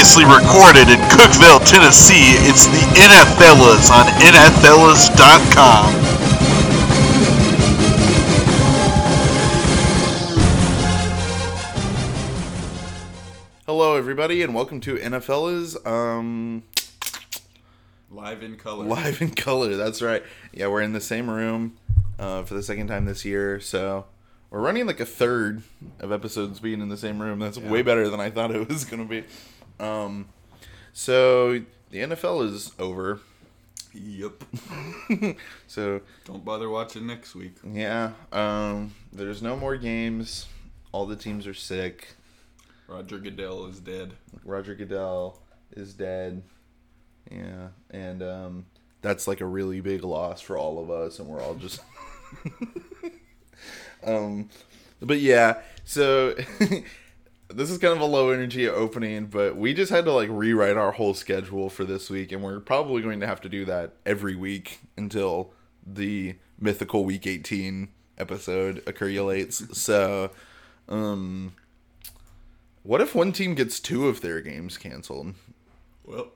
Previously recorded in Cookeville, Tennessee, it's the NFLas on NFLas.com. Hello, everybody, and welcome to NFL's um, Live in color. live in color. That's right. Yeah, we're in the same room uh, for the second time this year, so we're running like a third of episodes being in the same room. That's way better than I thought it was gonna be. Um, so the NFL is over. Yep. So Don't bother watching next week. yeah, um, there's no more games. All the teams are sick. Roger Goodell is dead. Roger Goodell is dead. Yeah, and um, that's like a really big loss for all of us, and we're all just. um, but yeah, so this is kind of a low energy opening, but we just had to like rewrite our whole schedule for this week, and we're probably going to have to do that every week until the mythical Week 18 episode accumulates. so, um. What if one team gets two of their games canceled? Well,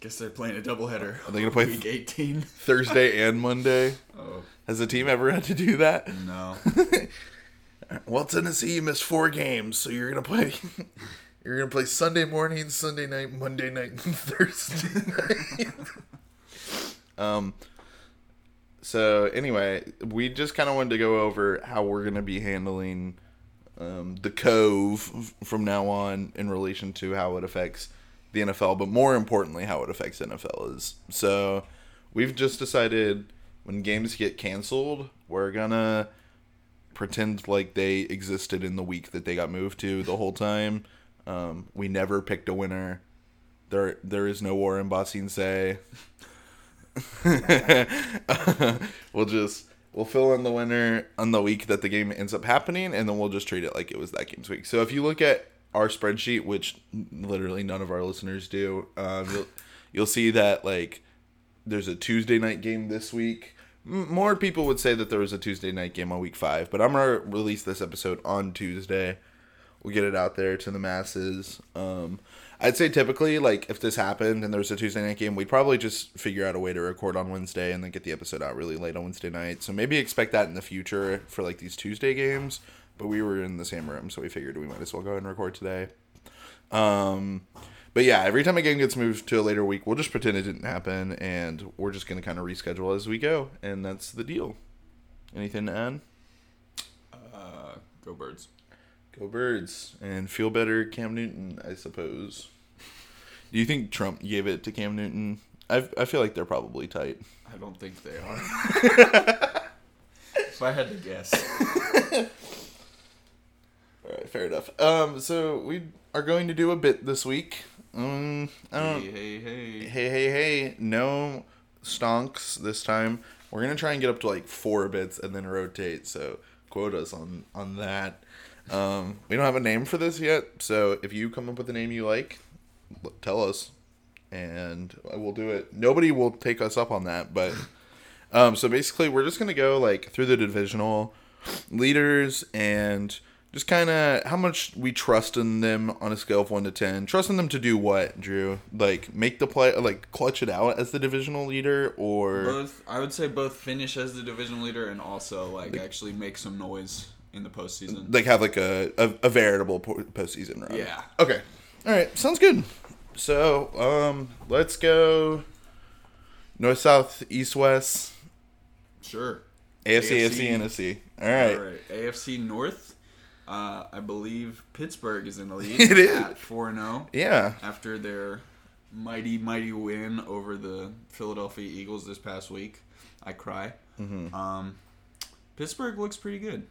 guess they're playing a doubleheader. Are they gonna play week 18? Thursday and Monday? Oh, Has a team ever had to do that? no. Well, Tennessee you missed four games, so you're gonna play. You're gonna play Sunday morning, Sunday night, Monday night, and Thursday night. um. So anyway, we just kind of wanted to go over how we're gonna be handling um, the Cove from now on in relation to how it affects the NFL, but more importantly, how it affects NFL is. So we've just decided when games get canceled, we're gonna pretend like they existed in the week that they got moved to the whole time. Um, we never picked a winner. There, there is no war in Ba Sing Se. we'll just we'll fill in the winner on the week that the game ends up happening, and then we'll just treat it like it was that game's week. So if you look at our spreadsheet, which literally none of our listeners do, um, you'll you'll see that like there's a Tuesday night game this week. More people would say that there was a Tuesday night game on week five, but I'm gonna release this episode on Tuesday. We'll get it out there to the masses. Um, I'd say typically, like if this happened and there was a Tuesday night game, we'd probably just figure out a way to record on Wednesday and then get the episode out really late on Wednesday night. So maybe expect that in the future for like these Tuesday games. But we were in the same room, so we figured we might as well go and record today. Um, but yeah, every time a game gets moved to a later week, we'll just pretend it didn't happen, and we're just gonna kind of reschedule as we go, and that's the deal. Anything to add? Uh, go birds. Go Birds and feel better, Cam Newton. I suppose. Do you think Trump gave it to Cam Newton? I I feel like they're probably tight. I don't think they are. if I had to guess. All right, fair enough. Um, so we are going to do a bit this week. Um, I don't. Hey, hey, hey. hey hey hey no stonks this time we're gonna try and get up to like four bits and then rotate so quotas on on that um we don't have a name for this yet so if you come up with a name you like tell us and we'll do it nobody will take us up on that but um so basically we're just gonna go like through the divisional leaders and just kind of how much we trust in them on a scale of 1 to 10 trusting them to do what drew like make the play like clutch it out as the divisional leader or Both, I would say both finish as the division leader and also like actually make some noise in the postseason. like have like a, a, a veritable po- postseason run Yeah. okay all right sounds good so um let's go north south east west Sure. afc afc, AFC. NFC. all right All right. AFC North. Uh, I believe Pittsburgh is in the lead. It is. at four zero yeah after their mighty mighty win over the Philadelphia Eagles this past week. I cry. Mm-hmm. Um, Pittsburgh looks pretty good.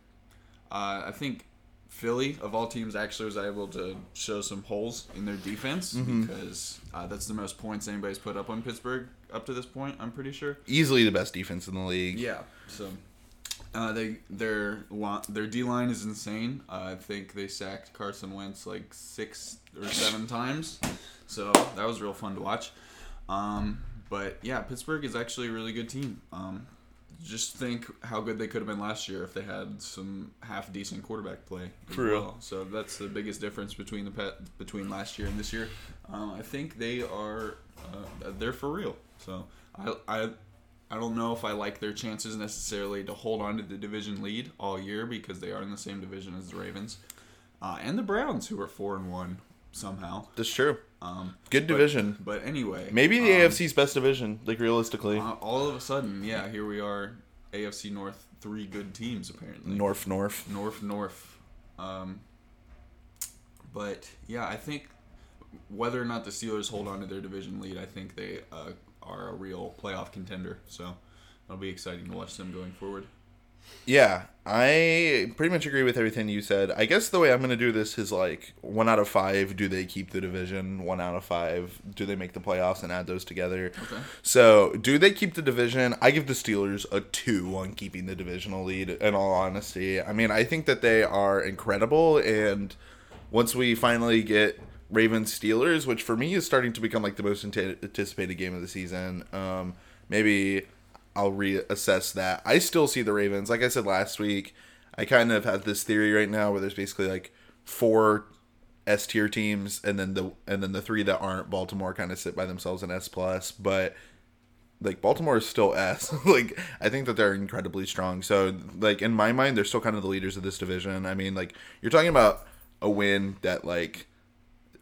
Uh, I think Philly, of all teams, actually was able to show some holes in their defense Mm-hmm. because uh, that's the most points anybody's put up on Pittsburgh up to this point. I'm pretty sure. easily the best defense in the league Yeah. So uh, they their their D line is insane. Uh, I think they sacked Carson Wentz like six or seven times. So that was real fun to watch. Um, but yeah, Pittsburgh is actually a really good team. Um, just think how good they could have been last year if they had some half decent quarterback play. For real. well. So that's the biggest difference between the pet between last year and this year. Um, I think they are uh, they're for real. So I I. I don't know if I like their chances necessarily to hold on to the division lead all year because they are in the same division as the Ravens uh, and the Browns, who are four and one somehow. That's true. Um, Good but- division. but anyway, Maybe the um, AFC's best division, like realistically. uh, all of a sudden, yeah, here we are, AFC North, three good teams apparently. North, North. North, North. Um, but yeah, I think whether or not the Steelers hold on to their division lead, I think they uh, are a real playoff contender. So it'll be exciting to watch them going forward. Yeah, I pretty much agree with everything you said. I guess the way I'm going to do this is like one out of five, do they keep the division? One out of five, do they make the playoffs and add those together? Okay. So, do they keep the division? I give the Steelers a two on keeping the divisional lead, in all honesty. I mean, I think that they are incredible, and once we finally get Ravens Steelers, which for me is starting to become like the most anticipated game of the season, um, maybe I'll reassess that. I still see the Ravens. Like I said last week, I kind of have this theory right now where there's basically like four S tier teams, and then the and then the three that aren't Baltimore kind of sit by themselves in S plus, but like Baltimore is still S. like I think that they're incredibly strong. So like in my mind, they're still kind of the leaders of this division. I mean, like you're talking about a win that like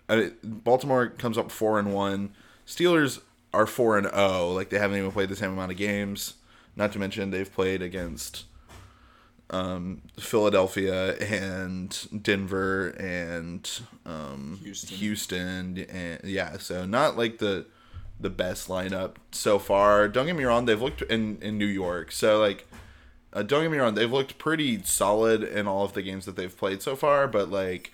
I, Baltimore comes up four and one. Steelers are four and zero. Like they haven't even played the same amount of games. Not to mention they've played against um, Philadelphia and Denver and um, Houston. Houston and yeah. So not like the the best lineup so far. Don't get me wrong. They've looked in in New York. So like. Uh, don't get me wrong; they've looked pretty solid in all of the games that they've played so far. But like,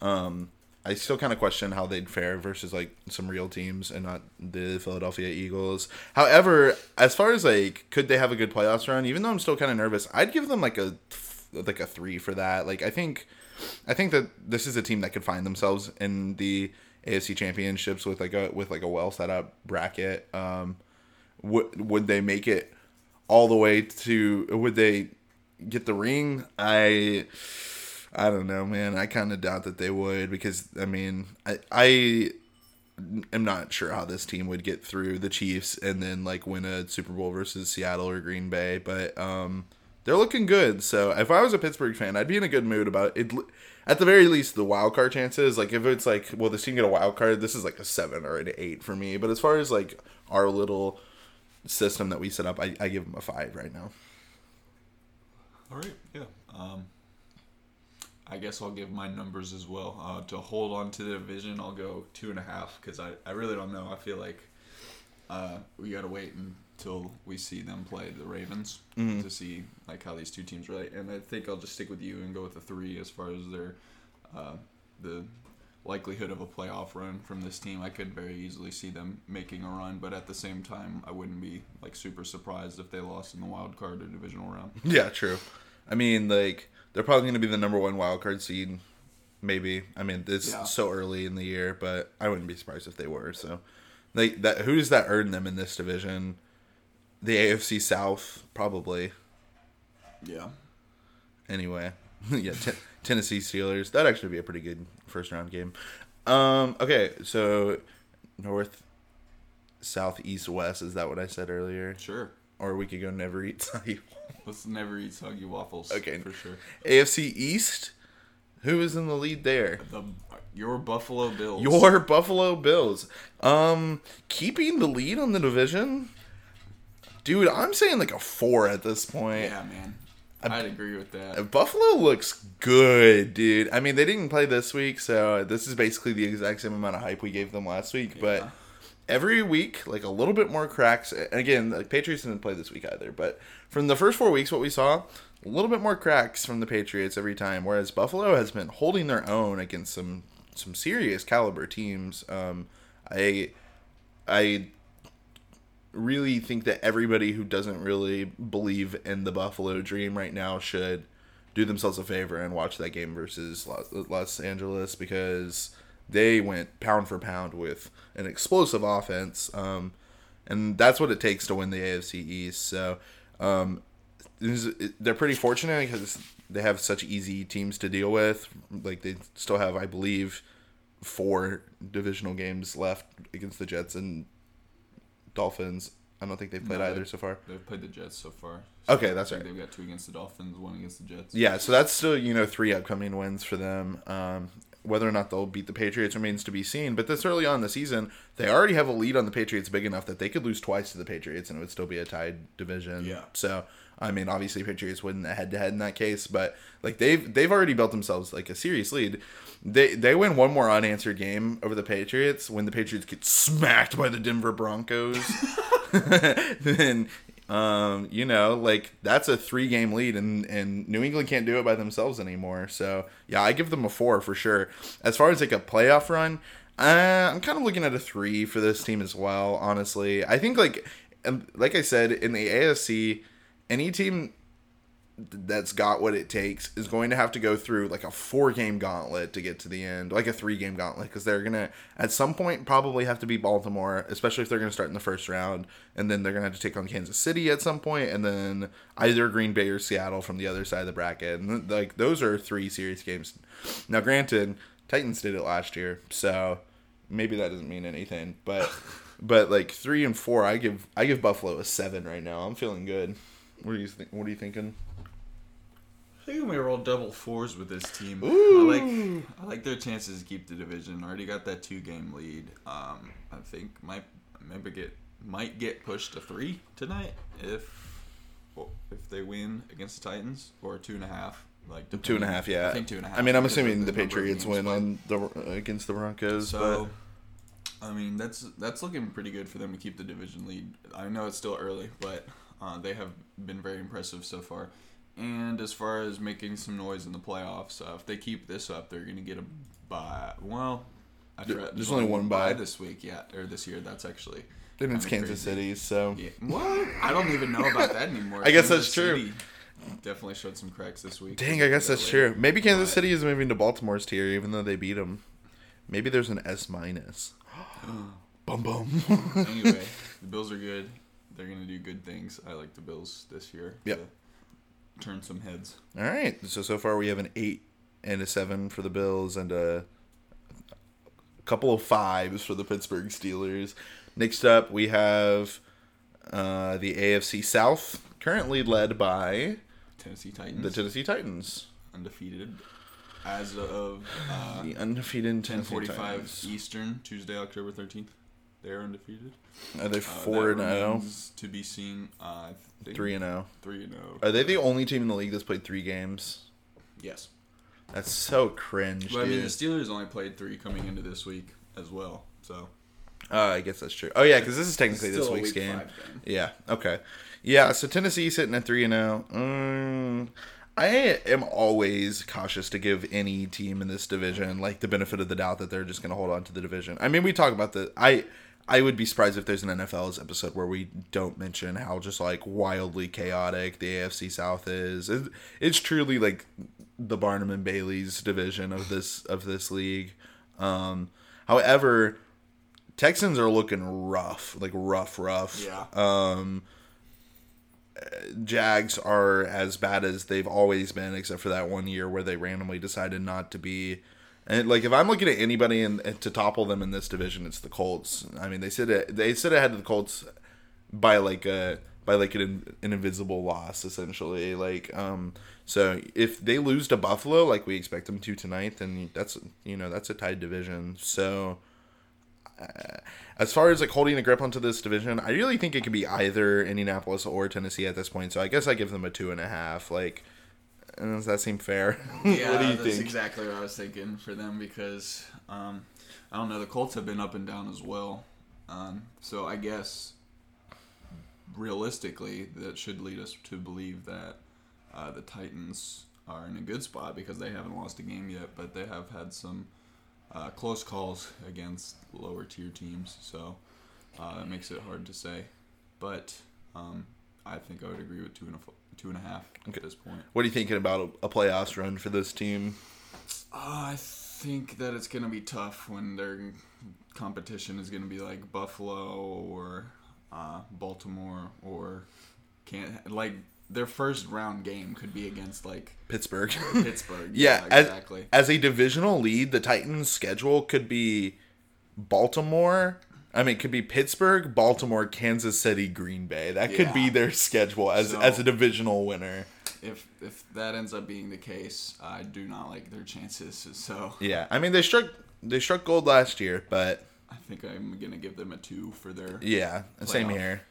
um, I still kind of question how they'd fare versus like some real teams and not the Philadelphia Eagles. However, as far as like could they have a good playoffs run, even though I'm still kind of nervous, I'd give them like a like a three for that. Like I think, I think that this is a team that could find themselves in the AFC Championships with like a with like a well set up bracket. Um, would would they make it all the way to? Would they get the ring? I. I don't know, man. I kind of doubt that they would because I mean, I I am not sure how this team would get through the Chiefs and then like win a Super Bowl versus Seattle or Green Bay, but um they're looking good. So if I was a Pittsburgh fan, I'd be in a good mood about it. At the very least, the wild card chances. Like if it's like, well, this team get a wild card? This is like a seven or an eight for me. But as far as like our little system that we set up, I, I give them a five right now. All right, yeah. Um, I guess I'll give my numbers as well. Uh, to hold on to the division, I'll go two and a half because I, I really don't know. I feel like uh, we got to wait until we see them play the Ravens to see like how these two teams relate. And I think I'll just stick with you and go with the three as far as their uh, the likelihood of a playoff run from this team. I could very easily see them making a run, but at the same time, I wouldn't be like super surprised if they lost in the wild card or divisional round. Yeah, true. I mean, like they're probably going to be the number one wild card seed. Maybe. I mean, it's Yeah. so early in the year, but I wouldn't be surprised if they were. So, like that. Who does that earn them in this division? The AFC South, probably. Yeah. Anyway, yeah, ten- Tennessee Steelers. That'd actually be a pretty good first round game. Um. Okay, so north, south, east, west. Is that what I said earlier? Sure. Or we could go never eat Let's never eat soggy waffles. Okay. For sure. AFC East. Who is in the lead there? The your Buffalo Bills. Your Buffalo Bills. Um, keeping the lead on the division. Dude, I'm saying like a four at this point. Yeah, man. I'd agree with that. Buffalo looks good, dude. I mean, they didn't play this week, so this is basically the exact same amount of hype we gave them last week. Yeah. But every week, like a little bit more cracks. And again, the Patriots didn't play this week either. But from the first four weeks, what we saw, a little bit more cracks from the Patriots every time. Whereas Buffalo has been holding their own against some some serious caliber teams. Um, I I really think that everybody who doesn't really believe in the Buffalo dream right now should do themselves a favor and watch that game versus Los, Los Angeles because they went pound for pound with an explosive offense. Um, and that's what it takes to win the AFC East. So Um, they're pretty fortunate because they have such easy teams to deal with. Like they still have, I believe, four divisional games left against the Jets and Dolphins. I don't think they've played No, either they- so far. They've played the Jets so far. Okay, that's right. They've got two against the Dolphins, one against the Jets. Yeah, so that's still you know three upcoming wins for them. Um, whether or not they'll beat the Patriots remains to be seen. But this early on in the season, they already have a lead on the Patriots big enough that they could lose twice to the Patriots and it would still be a tied division. Yeah. So I mean, obviously Patriots win the head to head in that case, but like they've they've already built themselves like a serious lead. They they win one more unanswered game over the Patriots when the Patriots get smacked by the Denver Broncos. then um, you know, like that's a three game lead, and and New England can't do it by themselves anymore. So yeah, I give them a four for sure. As far as like a playoff run, uh, I'm kind of looking at a three for this team as well. Honestly, I think like um, like I said in the AFC, any team that's got what it takes is going to have to go through like a four game gauntlet to get to the end, like a three game gauntlet, because they're gonna at some point probably have to beat Baltimore, especially if they're gonna start in the first round, and then they're gonna have to take on Kansas City at some point, and then either Green Bay or Seattle from the other side of the bracket, and like those are three serious games. Now, granted, Titans did it last year, so maybe that doesn't mean anything, but but like three and four, I give I give Buffalo a seven right now. I'm feeling good. What are you think? What are you thinking? I think we roll double fours with this team. Ooh. I like I like their chances to keep the division. Already got that two game lead. Um, I think might maybe get might get pushed to three tonight if well, if they win against the Titans or two and a half. Like Two and depending- half, yeah. I think two and a half. I mean, I'm assuming the of Patriots win played. on the against the Broncos. So, I mean, that's that's looking pretty good for them to keep the division lead. I know it's still early, but uh, they have been very impressive so far. And as far as making some noise in the playoffs, uh, if they keep this up, they're going to get a bye. Well, I tried, there's only one bye. this week, yeah, or this year. That's actually. then it's Kansas crazy. City, so Yeah. What? I don't even know about that anymore. I guess Kansas that's true. City Definitely showed some cracks this week. dang, I guess that that's later. true. Maybe Kansas But- City is moving to Baltimore's tier, even though they beat them. Maybe there's an S minus. bum bum. anyway, the Bills are good. They're gonna do good things. I like the Bills this year. Yep. to Turn some heads. All right. So so far we have an eight and a seven for the Bills and a couple of fives for the Pittsburgh Steelers. Next up we have uh, the AFC South, currently led by Tennessee Titans the Tennessee Titans. undefeated as of uh, The undefeated ten forty five. Eastern, Tuesday, October thirteenth. They're undefeated. Are they Uh, four that and zero? To be seen. Uh, I think Three and zero. Three and zero. Are they the only team in the league that's played three games? Yes. That's so cringe, But I mean, the Steelers only played three coming into this week as well. So Uh, I guess that's true. Oh yeah, because this is technically this week's week game. game. Yeah. Okay. Yeah. So Tennessee sitting at three and zero. Mm, I am always cautious to give any team in this division like the benefit of the doubt that they're just going to hold on to the division. I mean, we talk about the I. I would be surprised if there's an NFL's episode where we don't mention how just like wildly chaotic the AFC South is. It, it's truly like the Barnum and Bailey's division of this of this league. Um, however, Texans are looking rough, like rough, rough. Yeah. Um, Jags are as bad as they've always been, except for that one year where they randomly decided not to be. And like, if I'm looking at anybody in, to topple them in this division, it's the Colts. I mean, they at, they sit ahead of the Colts by like a by like an, an invisible loss, essentially. Like, um, so if they lose to Buffalo, like we expect them to tonight, then that's you know that's a tied division. So as far as like holding a grip onto this division, I really think it could be either Indianapolis or Tennessee at this point. So I guess I give them a two and a half. Like, uh, does that seem fair? Yeah, what do you that's think? exactly what I was thinking for them because um, I don't know. The Colts have been up and down as well, um, so I guess realistically that should lead us to believe that uh, the Titans are in a good spot because they haven't lost a game yet, but they have had some uh, close calls against lower tier teams, so uh, that makes it hard to say. But um, I think I would agree with two and a two and a half Okay. at this point. What are you thinking about a, a playoffs run for this team? Uh, I think that it's gonna be tough when their competition is gonna be like Buffalo or uh, Baltimore or can't like their first round game could be against like Pittsburgh. Pittsburgh. yeah, exactly. As, as a divisional lead, the Titans' schedule could be Baltimore. I mean, it could be Pittsburgh, Baltimore, Kansas City, Green Bay. That could Yeah. be their schedule as So- as a divisional winner. if if that ends up being the case, I do not like their chances. So Yeah, I mean they struck they struck gold last year, but I think I'm gonna give them a two for their yeah, same here.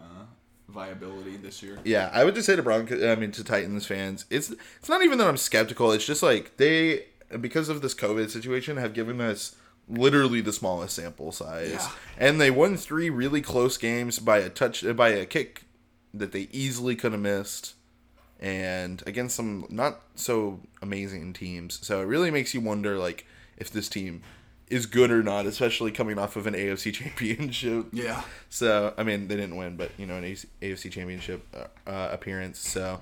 Uh, viability this year. Yeah, I would just say to Broncos, I mean to Titans fans, it's it's not even that I'm skeptical. It's just like they because of this COVID situation have given us literally the smallest sample size, Yeah. and they won three really close games by a touch by a kick that they easily could have missed, and against some not so amazing teams. So it really makes you wonder like if this team is good or not, especially coming off of an AFC championship. Yeah. So I mean, they didn't win, but you know, an AFC Championship uh, uh, appearance. So,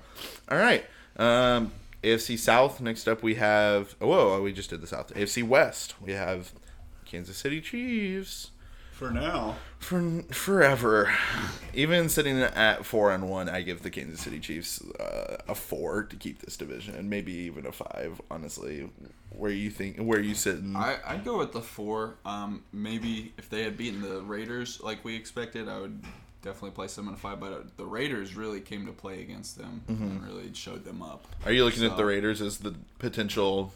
all right, um, AFC South. Next up, we have. Oh, whoa, we just did the South. AFC West. We have Kansas City Chiefs For now. for forever. Even sitting at four and one, I give the Kansas City Chiefs uh, a four to keep this division, and maybe even a five. Honestly, where you think where you sitting? I I'd go with the four. Um, maybe if they had beaten the Raiders like we expected, I would definitely place them in a five. But uh, the Raiders really came to play against them and really showed them up. Are you looking at the Raiders as the potential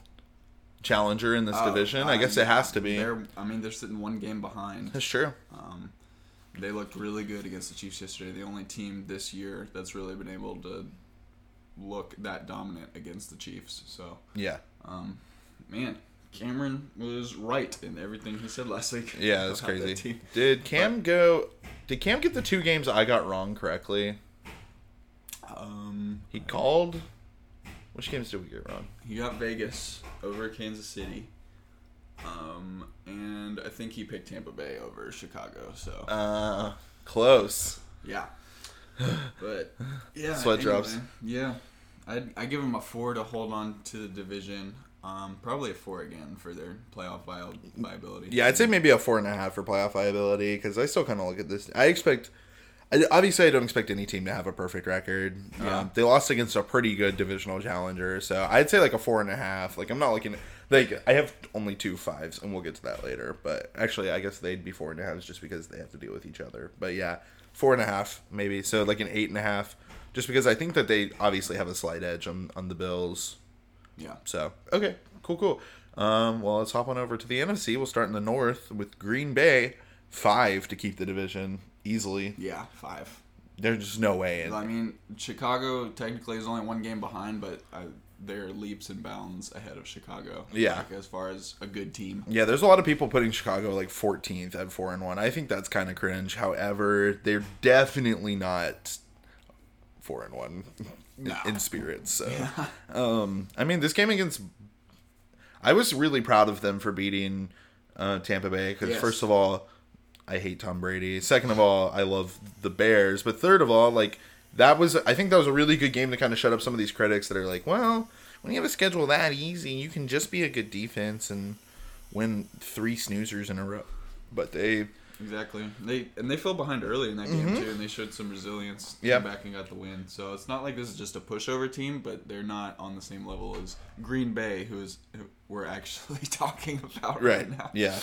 challenger in this Uh, division? I guess uh, it has to be. They're, I mean, they're sitting one game behind. That's true. Um, they looked really good against the Chiefs yesterday. The only team this year that's really been able to look that dominant against the Chiefs. So, Yeah. um, man, Cameron was right in everything he said last week. Yeah, that's about that crazy. Did Cam go? Did Cam get the two games I got wrong correctly? Um, He called. Which games did we get wrong? he got Vegas over Kansas City. Um, and I think he picked Tampa Bay over Chicago. So Uh, close. yeah, but yeah, Sweat drops. Yeah, I I give him a four to hold on to the division. Um, probably a four again for their playoff viability. Yeah, I'd say maybe a four and a half for playoff viability because I still kind of look at this. I expect. I, obviously, I don't expect any team to have a perfect record. Yeah. Um, they lost against a pretty good divisional challenger, so I'd say like a four and a half. Like I'm not looking like I have only two fives, and we'll get to that later. But actually, I guess they'd be four and a halves just because they have to deal with each other. But yeah, four and a half maybe. So like an eight and a half, just because I think that they obviously have a slight edge on on the Bills. yeah. So okay, cool, cool. Um, well, let's hop on over to the NFC. We'll start in the North with Green Bay, five to keep the division easily. Yeah, five. There's just no way. In. I mean, Chicago technically is only one game behind, but I, they're leaps and bounds ahead of Chicago. Yeah. like, as far as a good team. Yeah, there's a lot of people putting Chicago like 14th at four and one. I think that's kind of cringe. However, they're definitely not four and one No. in spirit. So, um, I mean, this game against, I was really proud of them for beating uh, Tampa Bay because Yes. first of all, I hate Tom Brady. Second of all, I love the Bears. But third of all, like that was, I think that was a really good game to kind of shut up some of these critics that are like, well, when you have a schedule that easy, you can just be a good defense and win three snoozers in a row. But they, Exactly. They and they fell behind early in that game too, and they showed some resilience. Mm-hmm. Came back and got the win. So it's not like this is just a pushover team, but they're not on the same level as Green Bay, who is who we're actually talking about right, right, now. yeah,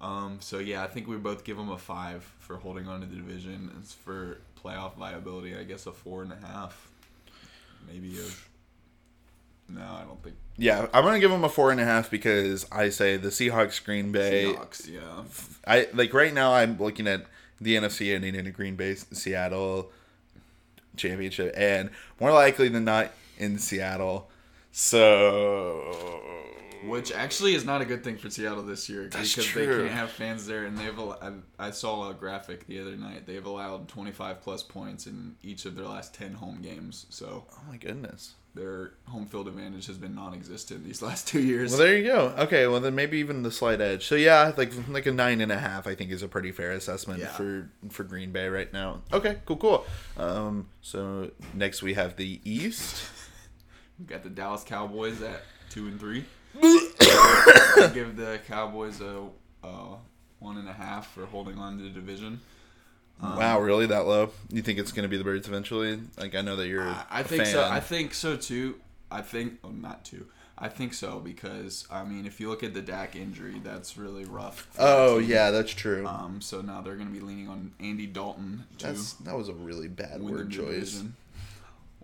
Um. So yeah, I think we both give them a five for holding on to the division. It's for playoff viability. I guess a four and a half, maybe a. No, I don't think yeah. I'm gonna give them a four and a half because I say the Seahawks, Green Bay, Seahawks. Yeah. I like right now. I'm looking at the NFC ending in a Green Bay Seattle championship, and more likely than not in Seattle. So Which actually is not a good thing for Seattle this year That's because true. they can't have fans there, and they've. I, I saw a graphic the other night. They've allowed 25 plus points in each of their last 10 home games, so oh my goodness. their home field advantage has been non-existent these last two years. Well, there you go. Okay, well then maybe even the slight edge. So yeah, like like a nine and a half, I think is a pretty fair assessment Yeah. for for Green Bay right now. Okay, cool, cool. Um, so next we have the East. We've got the Dallas Cowboys at two and three. I give the Cowboys a, a one and a half for holding on to the division. wow, really that low? You think it's going to be the Birds eventually? Like I know that you're. I, think so. I think so too. I think oh, not too. I think so because I mean, if you look at the Dak injury, that's really rough. Oh yeah, that's true. Um. So now they're going to be leaning on Andy Dalton to That's that was a really bad word choice.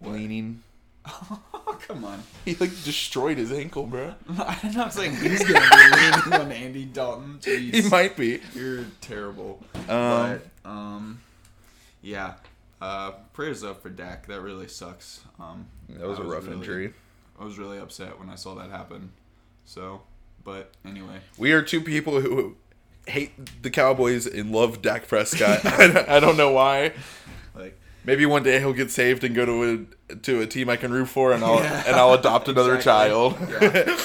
Leaning. Oh come on! He like destroyed his ankle, bro. I'm not saying he's going to be leaning on Andy Dalton. He might be. You're terrible. Um, but um, yeah. Uh, prayers up for Dak. That really sucks. Um, That was I a rough really- injury. I was really upset when I saw that happen. So, but anyway, We are two people who hate the Cowboys and love Dak Prescott. I I don't know why. Maybe one day he'll get saved and go to a to a team I can root for, and I'll Yeah, and I'll adopt another exactly. child. Yeah.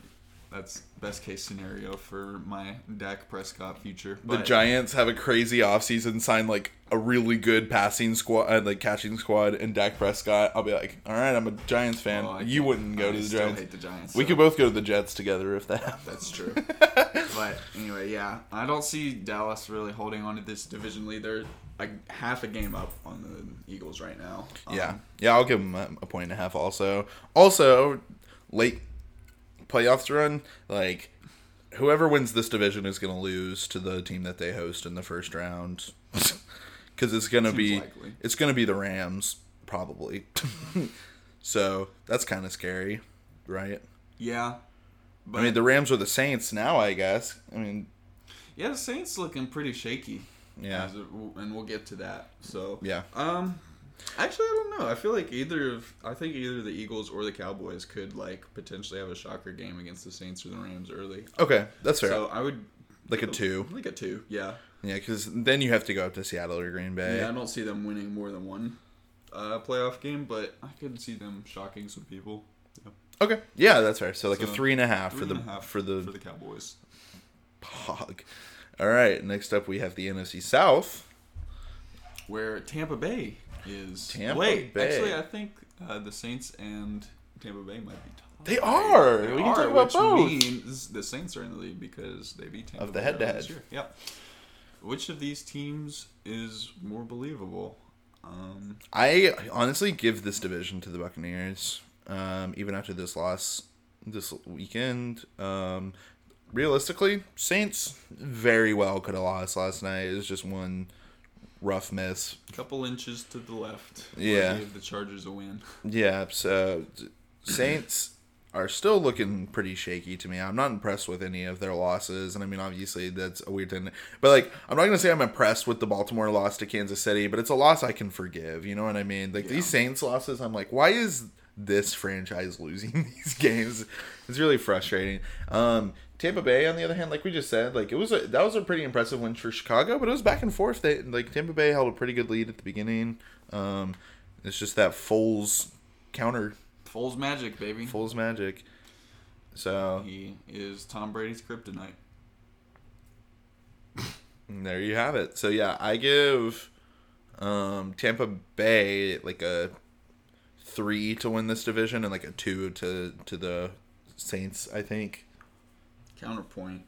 that's best case scenario for my Dak Prescott future. the Giants have a crazy offseason, sign like a really good passing squad, uh, like catching squad, and Dak Prescott. I'll be like, all right, I'm a Giants fan. well, you wouldn't go I to the still Giants. Hate the Giants. We so could both go to the Jets together if that happens. That's true. but anyway, yeah, I don't see Dallas really holding on to this division lead. They're like half a game up on the Eagles right now. Um, Yeah, yeah, I'll give them a, a point and a half. Also, also late playoffs run, like whoever wins this division is going to lose to the team that they host in the first round, because it's going to be likely. it's going to be the Rams probably. so that's kind of scary, right? Yeah. But I mean, the Rams are the Saints now. I guess. I mean, yeah, the Saints looking pretty shaky. Yeah, and we'll get to that. So yeah. Um, actually, I don't know. I feel like either of I think either the Eagles or the Cowboys could like potentially have a shocker game against the Saints or the Rams early. Okay, that's fair. So I would like a two. like a two. Yeah. Yeah, because then you have to go up to Seattle or Green Bay. Yeah, I don't see them winning more than one uh, playoff game, but I could see them shocking some people. Yeah. Okay, yeah, that's fair. So like a So, three and a half Three for the a half for the for the Cowboys. Pog. All right, next up we have the NFC South. Where Tampa Bay is. Tampa Wait, Bay. actually, I think uh, the Saints and Tampa Bay might be tied. They are. They we can talk about which both. means the Saints are in the lead because they beat Tampa Of the Bay head-to-head. year. Yep. Which of these teams is more believable? Um, I honestly give this division to the Buccaneers. Um, even after this loss this weekend, um, realistically, Saints very well could have lost last night. It was just one rough miss. couple inches to the left. Yeah. Give the Chargers a win. Yeah, so Saints are still looking pretty shaky to me. I'm not impressed with any of their losses, and I mean, obviously that's a weird thing. But like, I'm not gonna say I'm impressed with the Baltimore loss to Kansas City, but it's a loss I can forgive. You know what I mean? Like these Saints losses, I'm like, why is this franchise losing these games? It's really frustrating. Um, Tampa Bay, on the other hand, like we just said, like it was a, that was a pretty impressive win for Chicago, but it was back and forth. They like Tampa Bay held a pretty good lead at the beginning. Um, it's just that Foles counter Foles magic, baby. Foles magic. So He is Tom Brady's kryptonite. there you have it. So yeah, I give um, Tampa Bay like a three to win this division and like a two to to the Saints. I think. Counterpoint.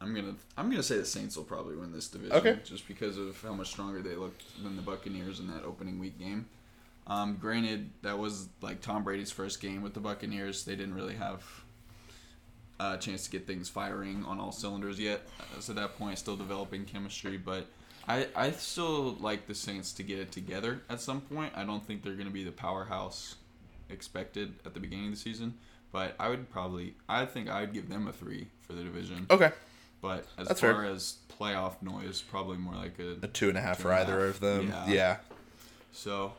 I'm gonna I'm gonna say the Saints will probably win this division. Okay. Just because of how much stronger they looked than the Buccaneers in that opening week game. Um, granted, that was like Tom Brady's first game with the Buccaneers. They didn't really have a chance to get things firing on all cylinders yet. So at that point, still developing chemistry. But I I still like the Saints to get it together at some point. I don't think they're gonna be the powerhouse expected at the beginning of the season. But I would probably I think I'd give them a three for the division. Okay, But as That's far fair. as playoff noise, probably more like a a two and a half Two for either half. of them. Yeah. Yeah. so.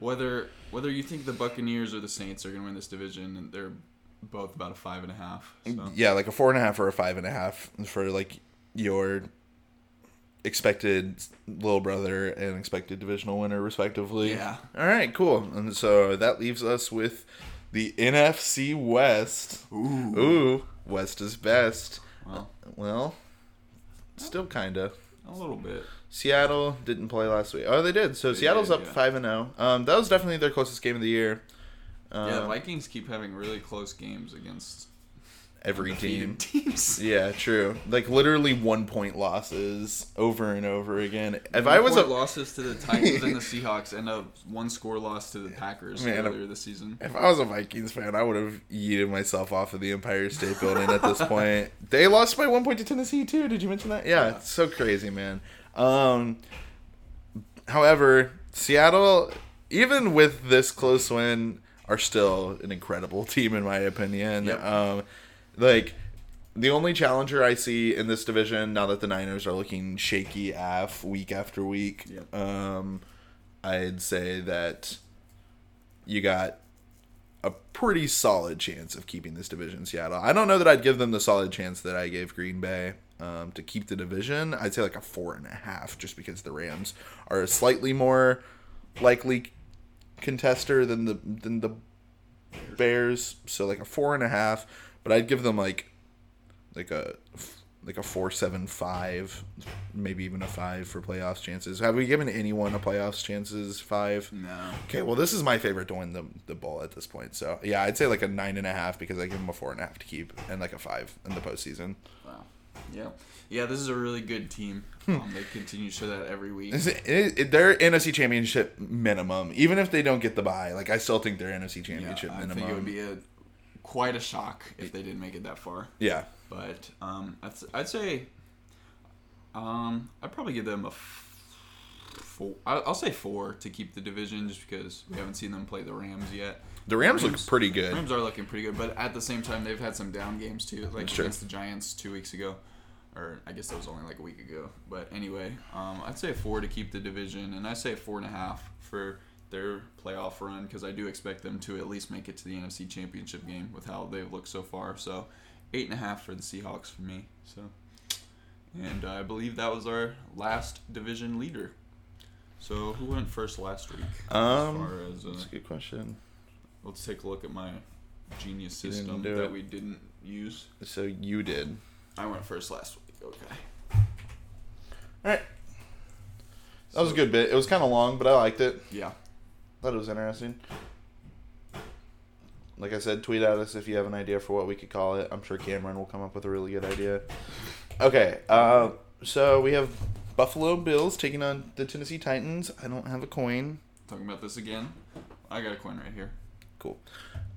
Whether whether you think the Buccaneers or the Saints are going to win this division, they're both about a five and a half. So. yeah, like a four and a half or a five and a half for like your expected little brother and expected divisional winner respectively. Yeah. All right, cool. And so that leaves us with the NFC West. Ooh. Ooh, West is best. Well, Well, still kind of. a little bit. Seattle didn't play last week. Oh, they did. So They Seattle's did, up yeah. five and zero. Um, that was definitely their closest game of the year. Um, yeah, Vikings keep having really close games against. Every team. teams. Yeah, true. Like literally one point losses over and over again. If I One was a losses to the Titans and the Seahawks, and a one score loss to the Packers Man, earlier this season. if I was a Vikings fan, I would have yeeted myself off of the Empire State Building at this point. They lost by one point to Tennessee too. Did you mention that? Yeah, Yeah. it's so crazy, man. Um, however, Seattle, even with this close win, are still an incredible team in my opinion. Yep. Um, like the only challenger I see in this division now that the Niners are looking shaky af week after week, Yep. um, I'd say that you got a pretty solid chance of keeping this division, Seattle. I don't know that I'd give them the solid chance that I gave Green Bay um, to keep the division. I'd say like a four and a half, just because the Rams are a slightly more likely contester than the than the Bears. So like a four and a half, but I'd give them like like a like a four seven five, maybe even a five for playoffs chances. Have we given anyone a playoffs chances five? No. Okay, well, this is my favorite to win the the bowl at this point. So yeah, I'd say like a nine and a half because I give them a four and a half to keep, and like a five in the postseason. Wow. Yeah. Yeah, this is a really good team. Hmm. Um, they continue to show that every week. Is it- it- it- They're NFC Championship minimum, even if they don't get the bye. Like I still think they're NFC Yeah, Championship I minimum. think it would be a quite a shock if they didn't make it that far. yeah, But um, I'd, I'd say um, I'd probably give them a four. I'll say four to keep the division, just because we haven't seen them play the Rams yet. the Rams, Rams- look pretty good. Rams are looking pretty good, but at the same time, they've had some down games too, like That's true. against the Giants two weeks ago, or I guess that was only like a week ago. But anyway, um, I'd say four to keep the division, and I say four and a half for their playoff run because I do expect them to at least make it to the NFC Championship game with how they've looked so far. So eight and a half for the Seahawks for me. So, and I believe that was our last division leader. So who went first last week? Um, as far as uh, That's a good question. Let's take a look at my genius system that it. we didn't use. So you did. I went first last week. Okay. All right. That was a good bit. It was kind of long, but I liked it. Yeah. Thought it was interesting. Like I said, tweet at us if you have an idea for what we could call it. I'm sure Cameron will come up with a really good idea. Okay, uh, so we have Buffalo Bills taking on the Tennessee Titans. I don't have a coin. Talking about this again. I got a coin right here. Cool.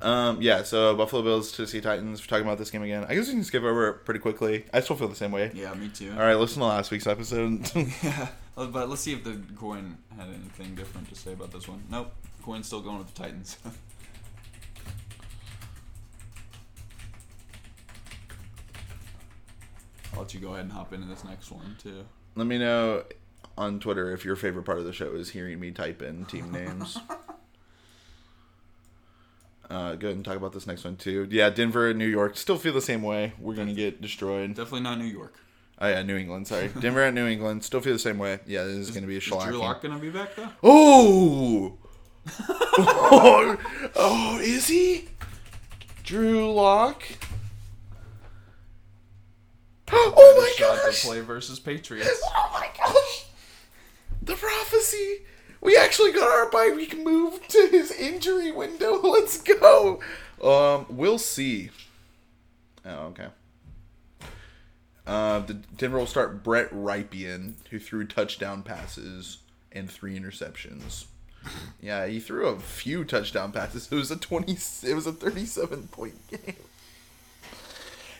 Um, yeah, so Buffalo Bills, Tennessee Titans. We're talking about this game again. I guess we can skip over it pretty quickly. I still feel the same way. Yeah, me too. All right, listen to last week's episode. Yeah. Uh, But let's see if the coin had anything different to say about this one. Nope. Coin's still going with the Titans. I'll let you go ahead and hop into this next one too. Let me know on Twitter if your favorite part of the show is hearing me type in team names. Uh, go ahead and talk about this next one too. Yeah, Denver and New York still feel the same way. We're gonna get destroyed. Definitely not New York. Oh yeah, New England. Sorry, Denver at New England still feel the same way. Yeah, this is, gonna be a Is Drew shellacking. Lock gonna be back though? Oh! oh, oh, is he? Drew Lock. Oh my gosh! to play versus Patriots. Oh my gosh! The prophecy! We actually got our bye week moved to his injury window. Let's go! Um, we'll see. Oh, okay. Uh, the Denver will start Brett Rypien, who threw touchdown passes and three interceptions. Yeah, he threw a few touchdown passes. It was a twenty. It was a thirty-seven point game.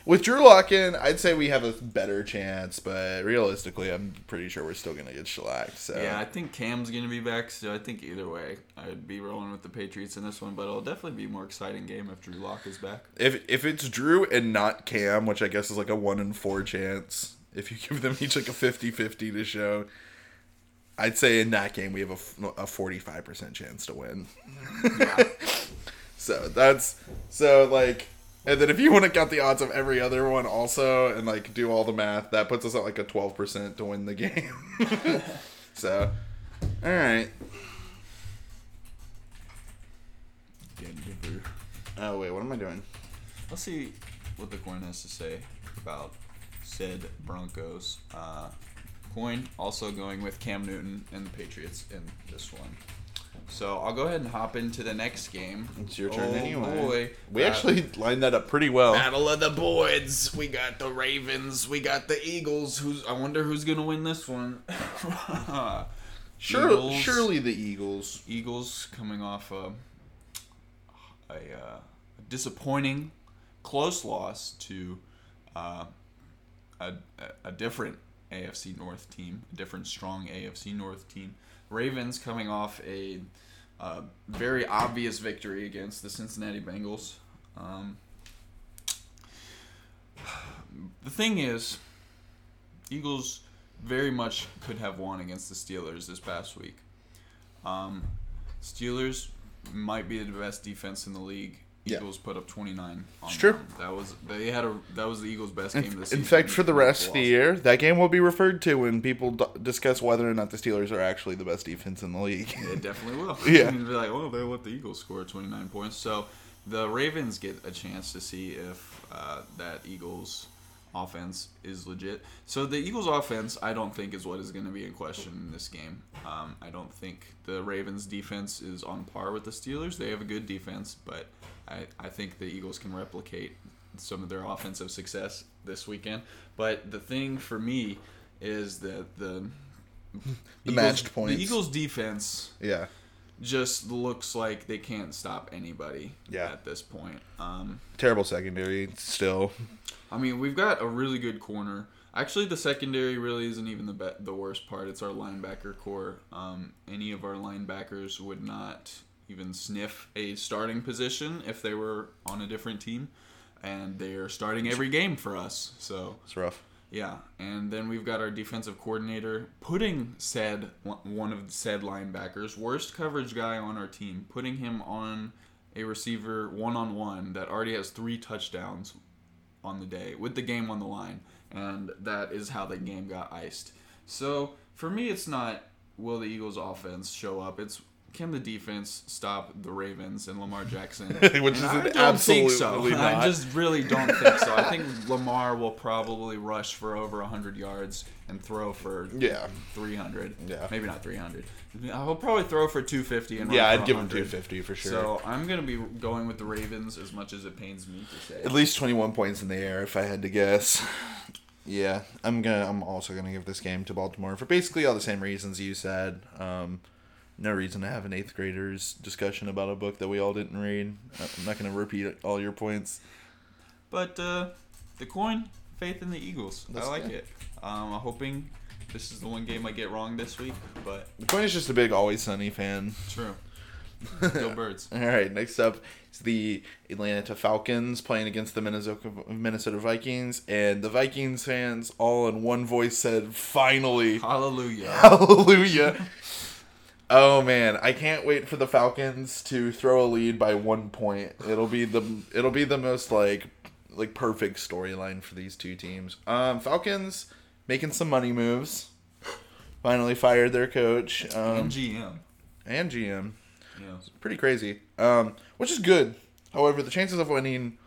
With Drew Lock in, I'd say we have a better chance, but realistically, I'm pretty sure we're still gonna get shellacked. So Yeah, I think Cam's gonna be back, so I think either way, I'd be rolling with the Patriots in this one. But it'll definitely be a more exciting game if Drew Lock is back. if if it's Drew and not Cam, which I guess is like a one in four chance, if you give them each like a 50-50 to show, I'd say in that game we have a, a 45% chance to win. Yeah, So that's so like, and then if you want to count the odds of every other one also and like do all the math, that puts us at like a twelve percent to win the game. so, all right. Oh wait, what am I doing? Let's see what the coin has to say about said Broncos. Uh, coin also going with Cam Newton and the Patriots in this one. So I'll go ahead and hop into the next game. It's your turn Oh, anyway. boy. We Uh, actually lined that up pretty well. Battle of the Boards. We got the Ravens. We got the Eagles. Who's? I wonder who's gonna win this one. Sure, Eagles. surely the Eagles. Eagles coming off a, a, uh, disappointing close loss to uh, a, a different AFC North team, a different strong AFC North team. Ravens coming off a uh, very obvious victory against the Cincinnati Bengals. Um, the thing is, Eagles very much could have won against the Steelers this past week. Um, Steelers might be the best defense in the league. Yeah. Eagles put up 29 on It's true. them. That was they had a that was the Eagles' best In, game of the in fact, for the rest of the year, that game will be referred to when people d- discuss whether or not the Steelers are actually the best defense in the league. It definitely will. Yeah. Be like, well, they let the Eagles score 29 points. So the Ravens get a chance to see if uh, that Eagles offense is legit. So the Eagles offense, I don't think, is what is going to be in question in this game. Um, I don't think the Ravens defense is on par with the Steelers. They have a good defense, but I, I think the Eagles can replicate some of their offensive success this weekend. But the thing for me is that the The matched points. The Eagles defense yeah. Just looks like they can't stop anybody Yeah. at this point. Um, Terrible secondary still. I mean, we've got a really good corner. Actually, the secondary really isn't even the be- the worst part. It's our linebacker core. Um, any of our linebackers would not even sniff a starting position if they were on a different team, and they are starting every game for us. So It's rough. Yeah, and then we've got our defensive coordinator putting said one of the said linebackers, worst coverage guy on our team, putting him on a receiver one on one that already has three touchdowns on the day with the game on the line, and that is how the game got iced. So for me, it's not will the Eagles' offense show up. It's can the defense stop the Ravens and Lamar Jackson? Which is I an don't think so. absolutely I just really don't think so. I think Lamar will probably rush for over 100 yards and throw for Yeah. 300. Yeah. Maybe not 300. He'll probably throw for 250 and Yeah, I'd give him 250 for sure. So I'm going to be going with the Ravens as much as it pains me to say. At least 21 points in the air if I had to guess. Yeah, I'm gonna. I'm also gonna give this game to Baltimore for basically all the same reasons you said. Um, no reason to have an eighth graders discussion about a book that we all didn't read. I'm not gonna repeat all your points. But uh, the coin, faith in the Eagles. That's I like good. it. Um, I'm hoping this is the one game I get wrong this week, but The point is just a big Always Sunny fan. true. Go Birds. All right, next up is the Atlanta Falcons playing against the Minnesota Minnesota Vikings, and the Vikings fans all in one voice said, "Finally, Hallelujah. hallelujah!" Oh man, I can't wait for the Falcons to throw a lead by one point. It'll be the it'll be the most like like perfect storyline for these two teams. Um, Falcons making some money moves. Finally fired their coach um, and GM. and GM Yeah. pretty crazy. Um, which is good. However, the chances of winning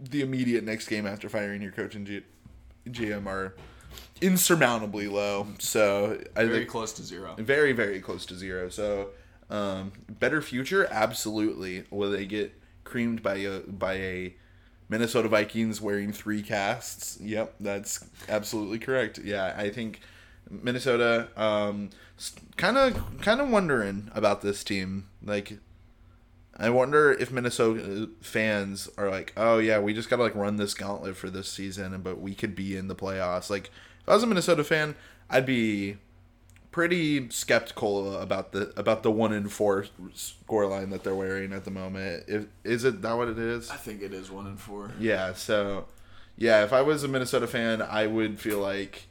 the immediate next game after firing your coach and G- GM are insurmountably low. So I Very think close to zero. very very close to zero. So um, better future, absolutely. Will they get creamed by a by a Minnesota Vikings wearing three casts? Yep, that's absolutely correct. Yeah, I think Minnesota. Um, kind of kind of wondering about this team. Like, I wonder if Minnesota fans are like, oh yeah, we just gotta like run this gauntlet for this season, but we could be in the playoffs. Like, if I was a Minnesota fan, I'd be pretty skeptical about the about the one in four score line that they're wearing at the moment. If, is it that what it is? I think it is one in four. Yeah. So, yeah, if I was a Minnesota fan, I would feel like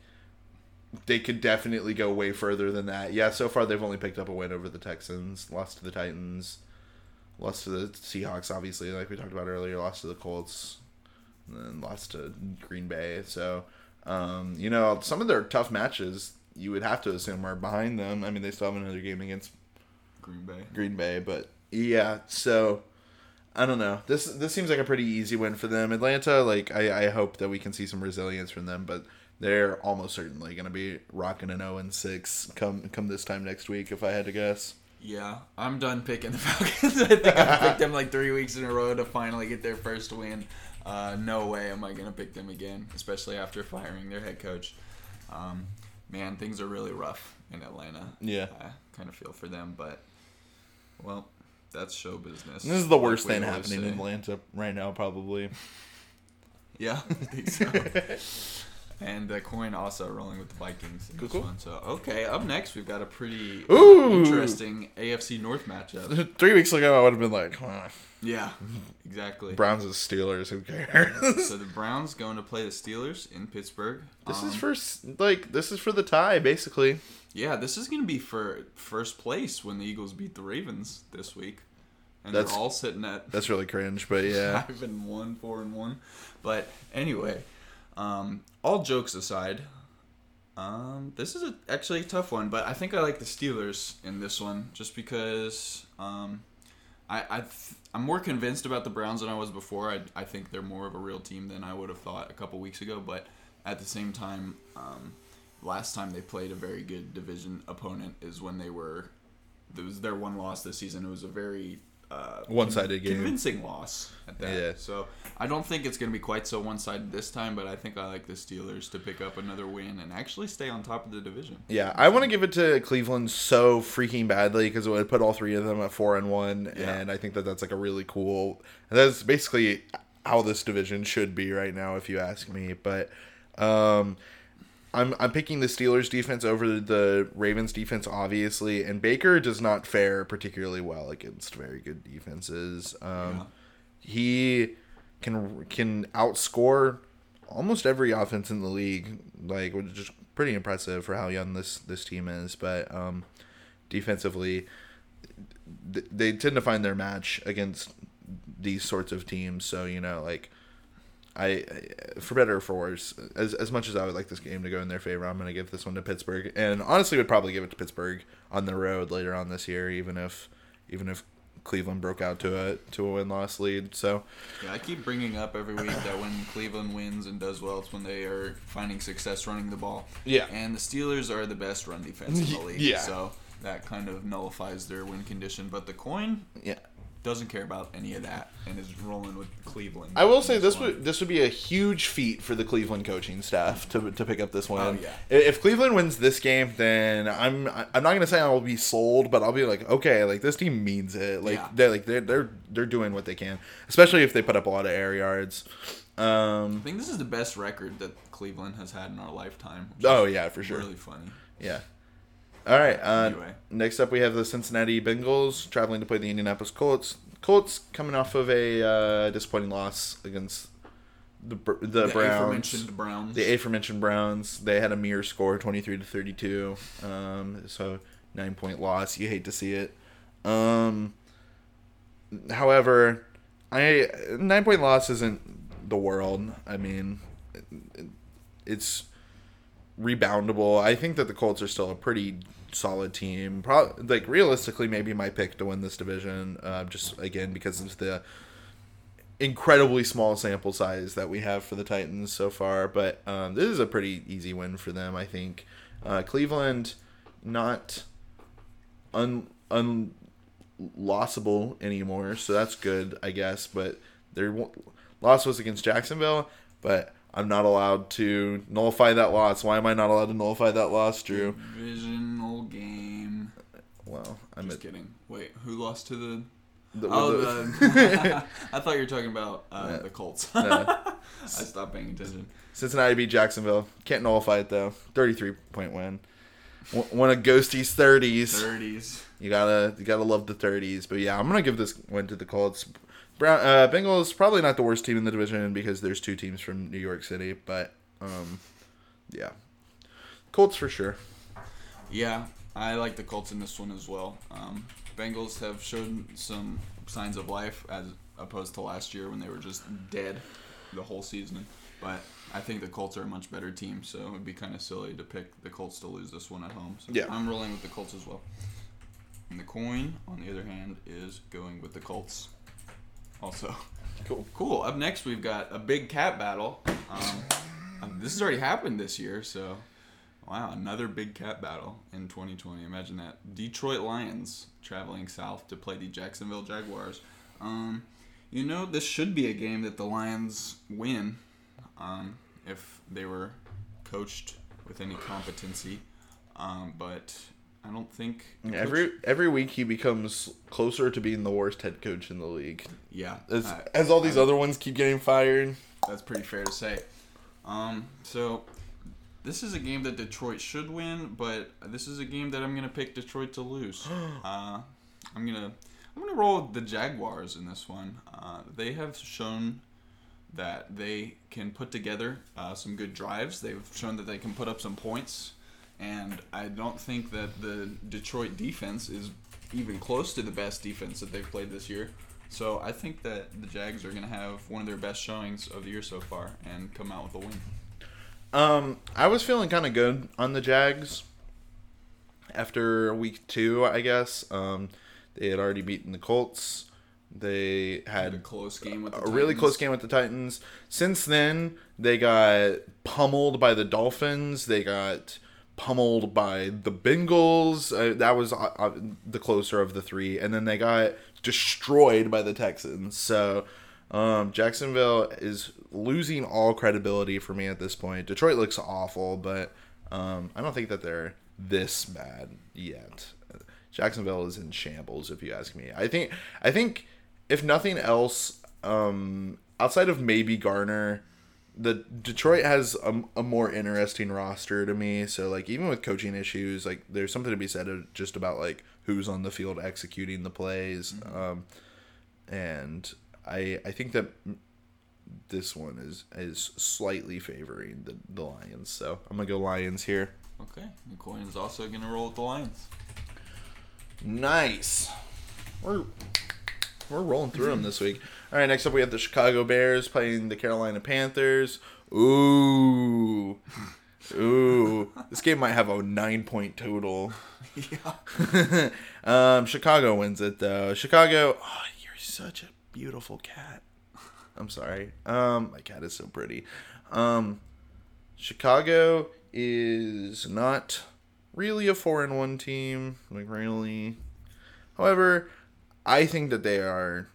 they could definitely go way further than that. Yeah. So far, they've only picked up a win over the Texans, lost to the Titans, lost to the Seahawks, obviously, like we talked about earlier, lost to the Colts, and then lost to Green Bay. So, um, you know, some of their tough matches you would have to assume are behind them. I mean, they still have another game against Green Bay. Green Bay, but yeah, so I don't know. This this seems like a pretty easy win for them. Atlanta, like I, I hope that we can see some resilience from them, but they're almost certainly going to be rocking an 0 and 6 come come this time next week if I had to guess. Yeah, I'm done picking the Falcons. I think I picked them like three weeks in a row to finally get their first win. Uh, no way am I gonna pick them again, especially after firing their head coach. Um, man, things are really rough in Atlanta. Yeah. I kind of feel for them, but well, that's show business. This is the worst we thing happening say. in Atlanta right now, probably. Yeah, I think so. and the coin also rolling with the Vikings in Cool, this cool. one. So okay, up next we've got a pretty Ooh. interesting AFC North matchup. Three weeks ago, I would have been like, "Huh, Yeah, exactly. Browns and Steelers, who cares? So the Browns going to play the Steelers in Pittsburgh. this Um, is for like this is for the tie, basically. yeah, this is going to be for first place when the Eagles beat the Ravens this week, and That's- they're all sitting at That's really cringe, but yeah. I've been one, four and one. But anyway, um, all jokes aside, um, this is a, actually a tough one. But I think I like the Steelers in this one just because um, I I I'm more convinced about the Browns than I was before. I I think they're more of a real team than I would have thought a couple weeks ago. But at the same time, um, last time they played a very good division opponent is when they were. It was their one loss this season. It was a very uh, One-sided game. convincing loss at that. Yeah. So I don't think it's going to be quite so one-sided this time, but I think I like the Steelers to pick up another win and actually stay on top of the division. Yeah, I want to give it to Cleveland so freaking badly because it would put all three of them at four and one, Yeah. and I think that that's like a really cool. That's basically how this division should be right now, if you ask me. But um, I'm I'm picking the Steelers defense over the Ravens defense, obviously, and Baker does not fare particularly well against very good defenses. Um, Yeah. He can can outscore almost every offense in the league, like which is pretty impressive for how young this this team is. But um, defensively, th- they tend to find their match against these sorts of teams. So you know, like I, for better or for worse, as as much as I would like this game to go in their favor, I'm going to give this one to Pittsburgh, and honestly, would probably give it to Pittsburgh on the road later on this year, even if even if Cleveland broke out to a to a win loss lead. So Yeah, I keep bringing up every week that when Cleveland wins and does well, it's when they are finding success running the ball. Yeah. And the Steelers are the best run defense in the league. Yeah. So that kind of nullifies their win condition. But the coin yeah, doesn't care about any of that and is rolling with Cleveland. I will say this would this would be a huge feat for the Cleveland coaching staff to, to pick up this win. Oh, yeah. If Cleveland wins this game, then I'm I'm not gonna say I will be sold, but I'll be like, okay, like this team means it. Like Yeah. they're like they're they're they're doing what they can, especially if they put up a lot of air yards. Um, I think this is the best record that Cleveland has had in our lifetime. oh yeah, for sure. Really funny. Yeah. All right. Uh, Anyway. Next up, we have the Cincinnati Bengals traveling to play the Indianapolis Colts. Colts coming off of a uh, disappointing loss against the the, The Browns. aforementioned Browns. The aforementioned Browns. They had a mere score, twenty three to thirty two. Um, so nine point loss. You hate to see it. Um, however, I nine point loss isn't the world. I mean, it, it- it's reboundable. I think that the Colts are still a pretty solid team. Pro- like realistically, maybe my pick to win this division. Uh, just again because of the incredibly small sample size that we have for the Titans so far. But um, this is a pretty easy win for them. I think uh, Cleveland not un unlossable anymore, so that's good, I guess. But their loss was against Jacksonville, but I'm not allowed to nullify that loss. Why am I not allowed to nullify that loss, Drew? Divisional game. Well, I'm Just at kidding. Wait, who lost to the? the, Oh, the- the, I thought you were talking about uh, Yeah. the Colts. Uh, I stopped paying attention. Cincinnati beat Jacksonville. Can't nullify it though. 33 point win. One of Ghosty's 30s. Thirties. You gotta you gotta love the 30s. But yeah, I'm gonna give this one to the Colts. Brown uh, Bengals probably not the worst team in the division because there's two teams from New York City. But um, yeah, Colts for sure. Yeah, I like the Colts in this one as well. Um, Bengals have shown some signs of life as opposed to last year when they were just dead the whole season. But I think the Colts are a much better team, so it would be kind of silly to pick the Colts to lose this one at home. So Yeah. I'm rolling with the Colts as well. And the coin, on the other hand, is going with the Colts. Also, Cool. cool. Up next, we've got a big cat battle. Um, um, this has already happened this year, so Wow, another big cat battle in 2020. Imagine that. Detroit Lions traveling south to play the Jacksonville Jaguars. Um, you know, this should be a game that the Lions win um, if they were coached with any competency. Um, but I don't think Every every week he becomes closer to being the worst head coach in the league. yeah As, I- as all these I- other ones keep getting fired. That's pretty fair to say. Um, so this is a game that Detroit should win, but this is a game that I'm gonna pick Detroit to lose. uh, I'm gonna I'm gonna roll with the Jaguars in this one. Uh, they have shown that they can put together uh, some good drives. They've shown that they can put up some points, and I don't think that the Detroit defense is even close to the best defense that they've played this year. So I think that the Jags are going to have one of their best showings of the year so far and come out with a win. Um, I was feeling kind of good on the Jags after week two, I guess. Um, they had already beaten the Colts. They Had a close game with the a really close game with the Titans. Since then, they got pummeled by the Dolphins. They got pummeled by the Bengals. Uh, that was uh, uh, the closer of the three, and then they got destroyed by the Texans. So um, Jacksonville is losing all credibility for me at this point. Detroit looks awful, but um, I don't think that they're this bad yet. Jacksonville is in shambles, if you ask me. I think I think if nothing else, um, outside of maybe Gardner, the Detroit has a, a more interesting roster to me. So like even with coaching issues, like there's something to be said just about like who's on the field executing the plays, um, and I I think that this one is is slightly favoring the the Lions. So I'm gonna go Lions here. Okay, the coin is also going to roll with the Lions. Nice. We're we're rolling through them this week. All right, next up we have the Chicago Bears playing the Carolina Panthers. Ooh. Ooh. this game might have a 9 point total. yeah. um Chicago wins it though. Chicago, oh, you're such a beautiful cat. I'm sorry. Um my cat is so pretty. Um Chicago is not really a four and one team, like really. However, I think that they are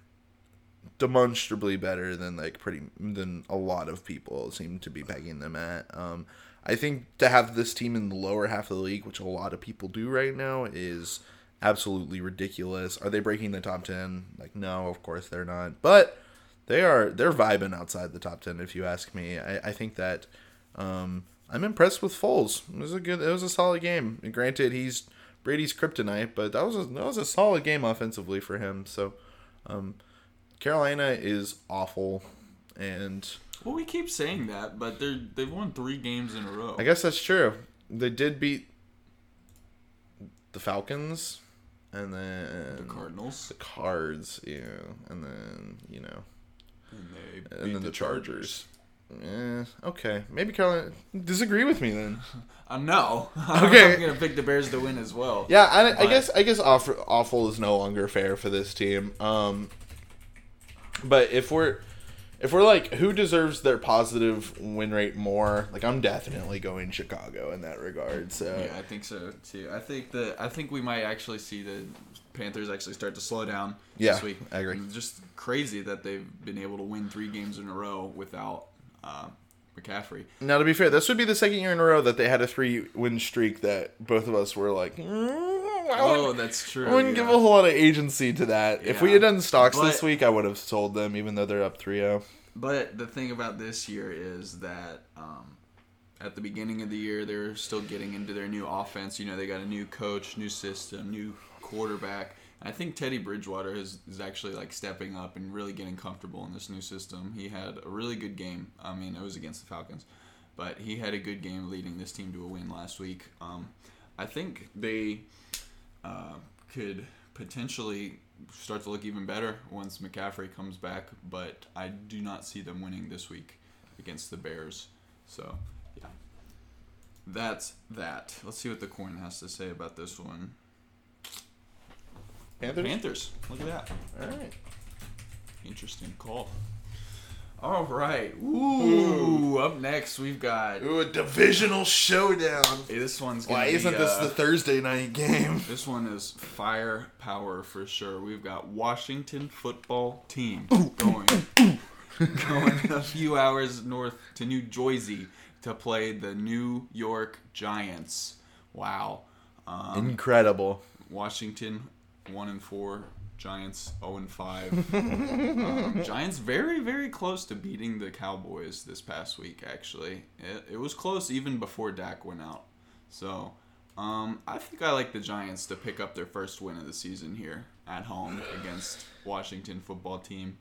demonstrably better than like pretty than a lot of people seem to be pegging them at. Um, I think to have this team in the lower half of the league, which a lot of people do right now, is absolutely ridiculous. Are they breaking the top ten? Like, no, of course they're not. But they are they're vibing outside the top ten, if you ask me. I, I think that um, I'm impressed with Foles. It was a good, it was a solid game. And granted, he's Brady's kryptonite, but that was a, that was a solid game offensively for him. So, um, Carolina is awful, and Well, we keep saying that, but they're they've won three games in a row. I guess that's true. They did beat the Falcons, and then the Cardinals the Cards, yeah, and then you know, and they and beat then the, Chargers. Eh, okay, maybe Carolina disagree with me then. Uh, no. Okay. I'm gonna pick the Bears to win as well. Yeah, I, I guess I guess awful, awful is no longer fair for this team. Um, but if we're if we're like who deserves their positive win rate more, like I'm definitely going Chicago in that regard. So Yeah, I think so too. I think that I think we might actually see the Panthers actually start to slow down Yeah, this week. I agree. Just crazy that they've been able to win three games in a row without uh, McCaffrey. now to be fair, this would be the second year in a row that they had a three win streak that both of us were like, mm, Oh, that's true. I wouldn't give a whole lot of agency to that. If we had done stocks this week, I would have sold them, even though they're up oh. 3-0. But the thing about this year is that um, at the beginning of the year, they're still getting into their new offense. You know, they got a new coach, new system, new quarterback. I think Teddy Bridgewater is, is actually like stepping up and really getting comfortable in this new system. He had a really good game. I mean, it was against the Falcons, but he had a good game leading this team to a win last week. Um, I think they uh, could potentially start to look even better once McCaffrey comes back, but I do not see them winning this week against the Bears. So, yeah. That's that. Let's see what the coin has to say about this one. Panthers? Panthers. Look at that. All right. Interesting call. All right. Ooh. Up next, we've got. Ooh, a divisional showdown. Hey, this one's gonna Why be, isn't this uh, the Thursday night game? This one is firepower for sure. We've got Washington football team going going a few hours north to New Jersey to play the New York Giants. Wow. Um, Incredible. Washington one and four. Giants zero and five. um, Giants very very close to beating the Cowboys this past week. Actually, it, it was close even before Dak went out. So, um, I think I like the Giants to pick up their first win of the season here at home against Washington football team.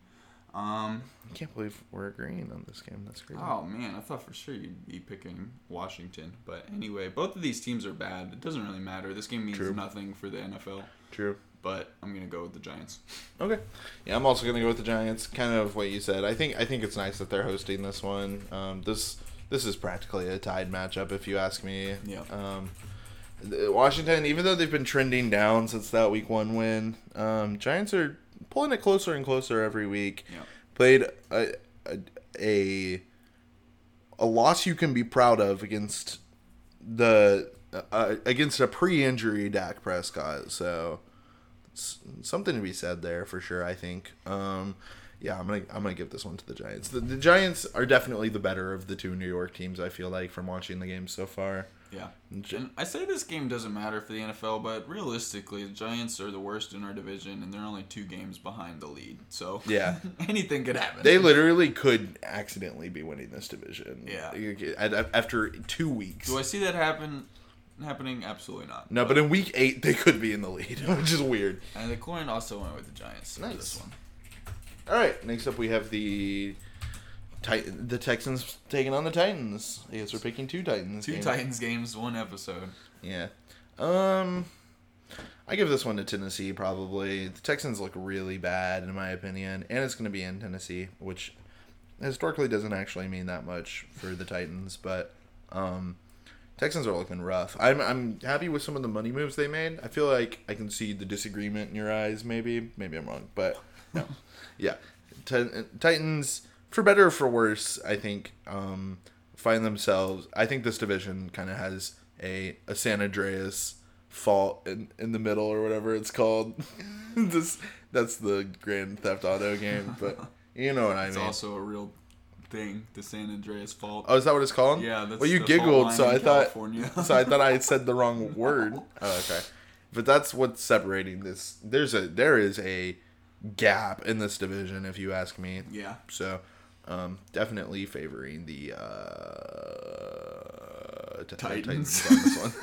Um, I can't believe we're agreeing on this game. That's crazy. oh man, I thought for sure you'd be picking Washington, but anyway, both of these teams are bad. It doesn't really matter. This game means True. nothing for the NFL, True. But I'm gonna go with the Giants. Okay. Yeah, I'm also gonna go with the Giants. Kind of what you said. I think I think it's nice that they're hosting this one. Um, this this is practically a tied matchup, if you ask me. Yeah. Um, Washington, even though they've been trending down since that Week One win, um, Giants are pulling it closer and closer every week. Yeah. Played a a, a a loss you can be proud of against the uh, against a pre-injury Dak Prescott. So s- something to be said there for sure. I think. Um, yeah, I'm gonna I'm gonna give this one to the Giants. The, the Giants are definitely the better of the two New York teams. I feel like from watching the game so far. Yeah. And I say this game doesn't matter for the NFL, but realistically, the Giants are the worst in our division, and they're only two games behind the lead. So Yeah. anything could happen. They literally could accidentally be winning this division. Yeah. You- at- at- After two weeks. Do I see that happen? Happening? Absolutely not. No, but in week eight they could be in the lead, which is weird. and the coin also went with the Giants Nice. this one. All right, next up we have the Titan, the Texans taking on the Titans. I guess we're picking two Titans. Two games. Titans games, one episode. Yeah. Um, I give this one to Tennessee probably. The Texans look really bad in my opinion, and it's going to be in Tennessee, which historically doesn't actually mean that much for the Titans, but um, Texans are looking rough. I'm I'm happy with some of the money moves they made. I feel like I can see the disagreement in your eyes. Maybe maybe I'm wrong, but no, yeah, Ti- Titans for better or for worse. I think um, find themselves. I think this division kind of has a a San Andreas fault in, in the middle or whatever it's called. this that's the Grand Theft Auto game, but you know what I It's mean. also a real thing, the San Andreas fault. Oh, is that what it's called? Yeah, that's well, you giggled, so I thought. California. so I thought I had said the wrong word. Oh, okay. But that's what's separating this. There's a there is a gap in this division, if you ask me. yeah. So, um, definitely favoring the uh, t- Titans. on this one.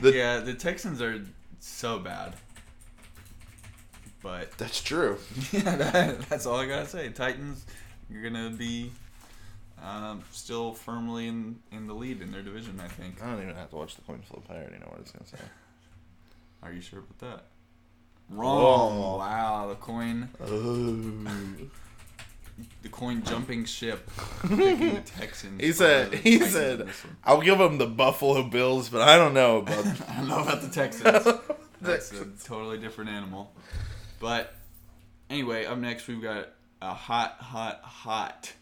The- yeah, the Texans are so bad. But That's true. yeah, that, that's all I gotta say. Titans, you're gonna be um, still firmly in in the lead in their division. I think. I don't even have to watch the coin flip. I already know what it's gonna say. Are you sure about that? Wrong. Wow, the coin, Oh. the coin jumping ship. the Texans. He said. He said. I'll give him the Buffalo Bills, but I don't know about. I don't know about the Texans. That's a totally different animal. But anyway, up next we've got a hot, hot, hot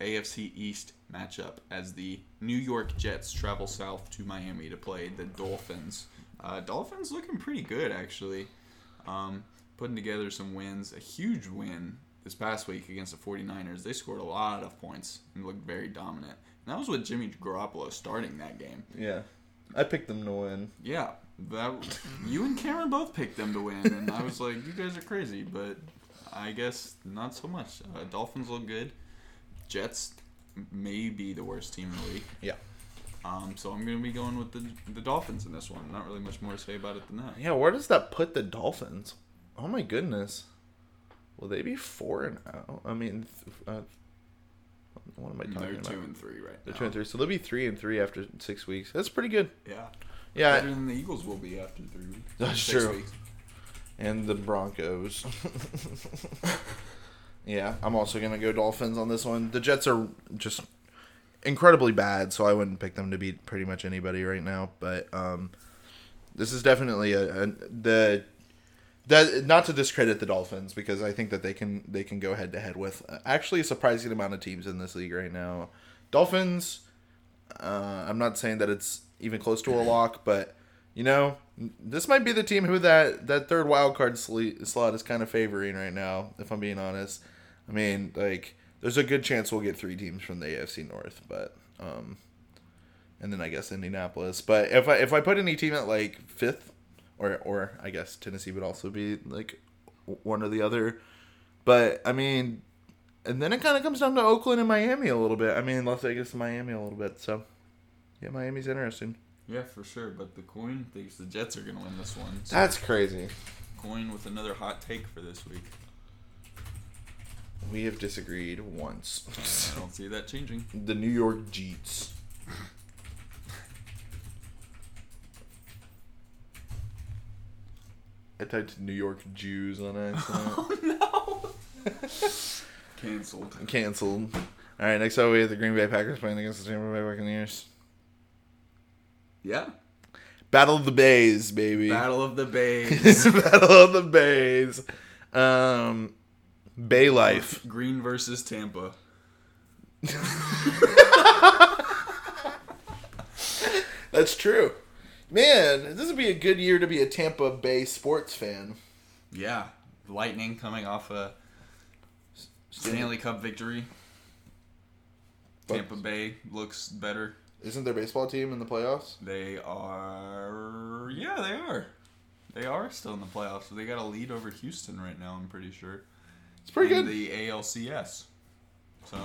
AFC East matchup as the New York Jets travel south to Miami to play the Dolphins. Uh, Dolphins looking pretty good actually. Um, putting together some wins. A huge win this past week against the 49ers. They scored a lot of points and looked very dominant. And that was with Jimmy Garoppolo starting that game. Yeah, I picked them to win. Yeah, that you and Cameron both picked them to win, and I was like, you guys are crazy, but I guess not so much. Uh, Dolphins look good. Jets may be the worst team in the league. Yeah. Um, so I'm gonna be going with the the Dolphins in this one. Not really much more to say about it than that. Yeah, where does that put the Dolphins? Oh my goodness. Will they be four and out? I mean, uh, what am I talking They're about? two and three right They're now. two and three, so they'll be three and three after six weeks. That's pretty good. Yeah, Yeah, better than the Eagles will be after three weeks. That's Six true. weeks. And the Broncos. yeah, I'm also gonna go Dolphins on this one. The Jets are just incredibly bad, so I wouldn't pick them to beat pretty much anybody right now. But um, this is definitely a, a the that not to discredit the Dolphins because I think that they can they can go head to head with actually a surprising amount of teams in this league right now. Dolphins. Uh, I'm not saying that it's even close to a lock, but you know this might be the team who that that third wild card slot is kind of favoring right now. If I'm being honest, I mean like there's a good chance we'll get three teams from the AFC North, but um, and then I guess Indianapolis. But if I if I put any team at like fifth, or or I guess Tennessee would also be like one or the other. But I mean, and then it kind of comes down to Oakland and Miami a little bit. I mean, Las Vegas and Miami a little bit. So yeah, Miami's interesting. Yeah, for sure. But the coin thinks the Jets are going to win this one. So That's crazy. coin with another hot take for this week. We have disagreed once. I don't see that changing. the New York Jeets. I typed New York Jews on accident. Oh no. Cancelled. Cancelled. All right, next up we have the Green Bay Packers playing against the Tampa Bay Buccaneers. Yeah. Battle of the Bays, baby. Battle of the Bays. Battle of the Bays. Um, Bay Life. Green versus Tampa. That's true. Man, this would be a good year to be a Tampa Bay sports fan. Yeah. Lightning coming off a Stanley Cup victory. Tampa Bay looks better. Isn't their baseball team in the playoffs? They are. Yeah, they are. They are still in the playoffs. They got a lead over Houston right now. I'm pretty sure. It's pretty in good. The ALCS. So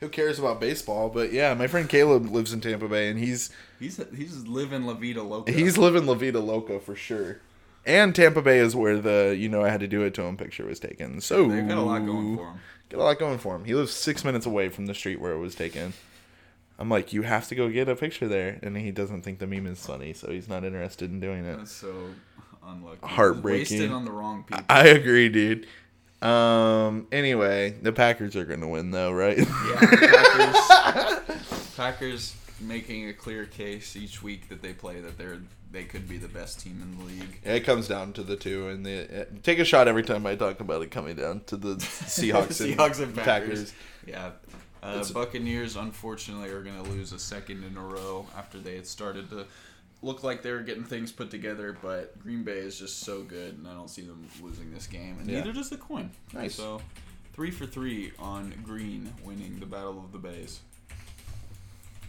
Who cares about baseball? But yeah, my friend Caleb lives in Tampa Bay, and he's he's he's living La Vida Loca. he's living La Vida Loca for sure. And Tampa Bay is where the you know I had to do it to him picture was taken. So They've got a lot going for them. Got a lot going for him. He lives six minutes away from the street where it was taken. I'm like, you have to go get a picture there, and he doesn't think the meme is funny, so he's not interested in doing it. That's so unlucky. Heartbreaking. Wasted on the wrong people. I agree, dude. Um. Anyway, the Packers are gonna win, though, right? Yeah, Packers, Packers making a clear case each week that they play that they're they could be the best team in the league. it comes down to the two, and the take a shot every time I talk about it coming down to the Seahawks, and, Seahawks and Packers. Packers. Yeah. Uh, Buccaneers, unfortunately, are going to lose a second in a row after they had started to look like they were getting things put together. But Green Bay is just so good, and I don't see them losing this game. And Yeah. neither does the coin. Nice. So, three for three on Green winning the Battle of the Bays.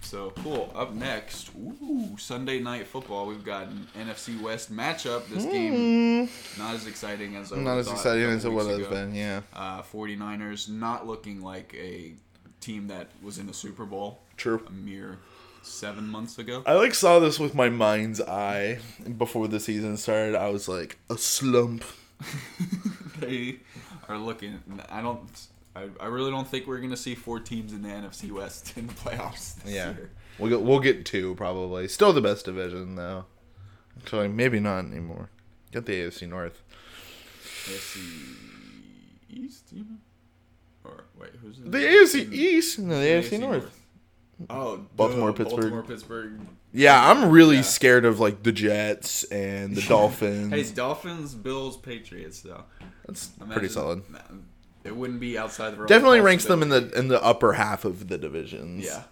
So cool. Up next, ooh, Sunday night football. We've got an NFC West matchup. This game not as exciting as I Hmm. Not as exciting as it would have been, yeah. Uh, 49ers not looking like a team that was in the Super Bowl True. a mere seven months ago. I like saw this with my mind's eye before the season started. I was like a slump. they are looking. I don't. I, I really don't think we're gonna see four teams in the NFC West in the playoffs this Yeah, year. we'll get we'll get two probably. Still the best division though. Actually, maybe not anymore. Get the AFC North. AFC East, even? Or wait, who's in The AFC East, no, the, The AFC, North. Oh, Baltimore, duh, Pittsburgh. Baltimore, Pittsburgh. Yeah, I'm really Yeah. scared of like the Jets and the Dolphins. Hey, Dolphins, Bills, Patriots, though. That's pretty solid. nah, It wouldn't be outside the realm of Definitely ranks them in the in the upper half of the divisions. Yeah,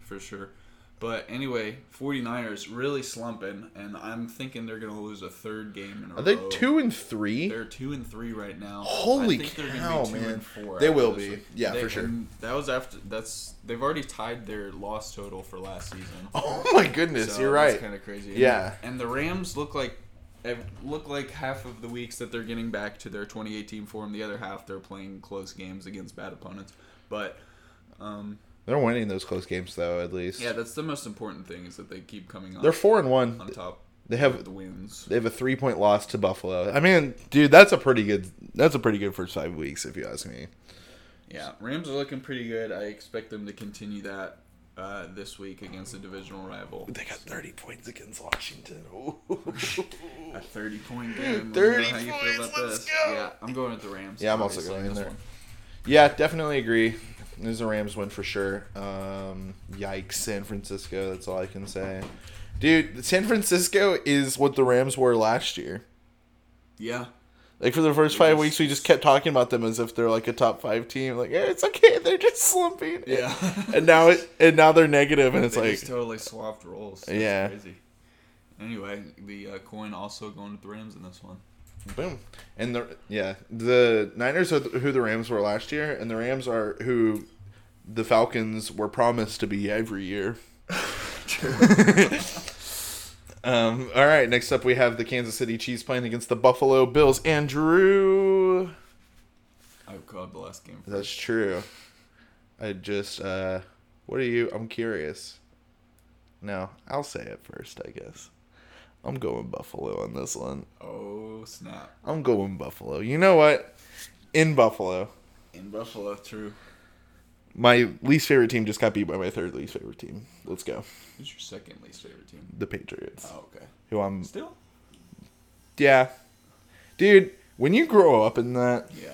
for sure. But anyway, 49ers really slumping, and I'm thinking they're going to lose a third game in a row. Are they row. two and three? They're two and three right now. Holy I think they're gonna cow, be two man. And four They after will this be. week. Yeah, They- for sure. and That was after. That's they've already tied their loss total for last season. Oh my goodness, you're that's right. Kind of crazy. Yeah. And the Rams look like eh, look like half of the weeks that they're getting back to their 2018 form. The other half they're playing close games against bad opponents. But um, They're winning those close games though, at least. yeah, that's the most important thing is that they keep coming on. They're four and one. on top. They have the wins. They have a three point loss to Buffalo. I mean, dude, that's a pretty good. That's a pretty good first five weeks, if you ask me. Yeah, Rams are looking pretty good. I expect them to continue that uh, this week against a divisional rival. They got thirty points against Washington. A 30 point game. 30 How you feel points, let's this? go. Yeah, I'm going with the Rams. Yeah, I'm also going in there. one. yeah, definitely agree. This is a Rams win for sure. Um, yikes, San Francisco. That's all I can say. Dude, San Francisco is what the Rams were last year. Yeah. Like for the first five just- weeks, we just kept talking about them as if they're like a top five team. Like, yeah, it's okay, they're just slumping. Yeah. and now it, and now they're negative, and it's they like, totally swapped roles. That's Yeah. Crazy. Anyway, the uh, coin also going to the Rams in this one. Boom. And the yeah, the Niners are who the Rams were last year, and the Rams are who the Falcons were promised to be every year. um. All right. Next up, we have the Kansas City Chiefs playing against the Buffalo Bills. Andrew. I've called the last game. That's true. I just uh what are you I'm curious. No, I'll say it first, I guess. I'm going Buffalo on this one. Oh snap! I'm going Buffalo. You know what? In Buffalo, In Buffalo, true. my least favorite team just got beat by my third least favorite team. Let's go. Who's your second least favorite team? The Patriots. Oh, okay. Who I'm Still? Yeah. Dude, when you grow up in that Yeah.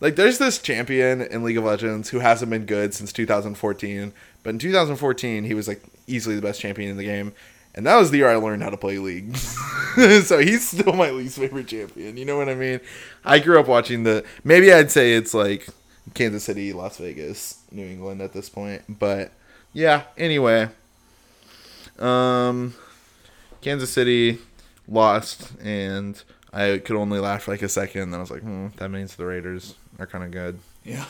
Like, there's this champion in League of Legends who hasn't been good since 2014, but in 2014 he was like easily the best champion in the game, and that was the year I learned how to play League. so he's still my least favorite champion. You know what I mean? I grew up watching the. Maybe I'd say it's like Kansas City, Las Vegas, New England at this point, but yeah. Anyway, um, Kansas City lost, and I could only laugh for like a second. And then I was like, hmm, that means the Raiders are kind of good. Yeah.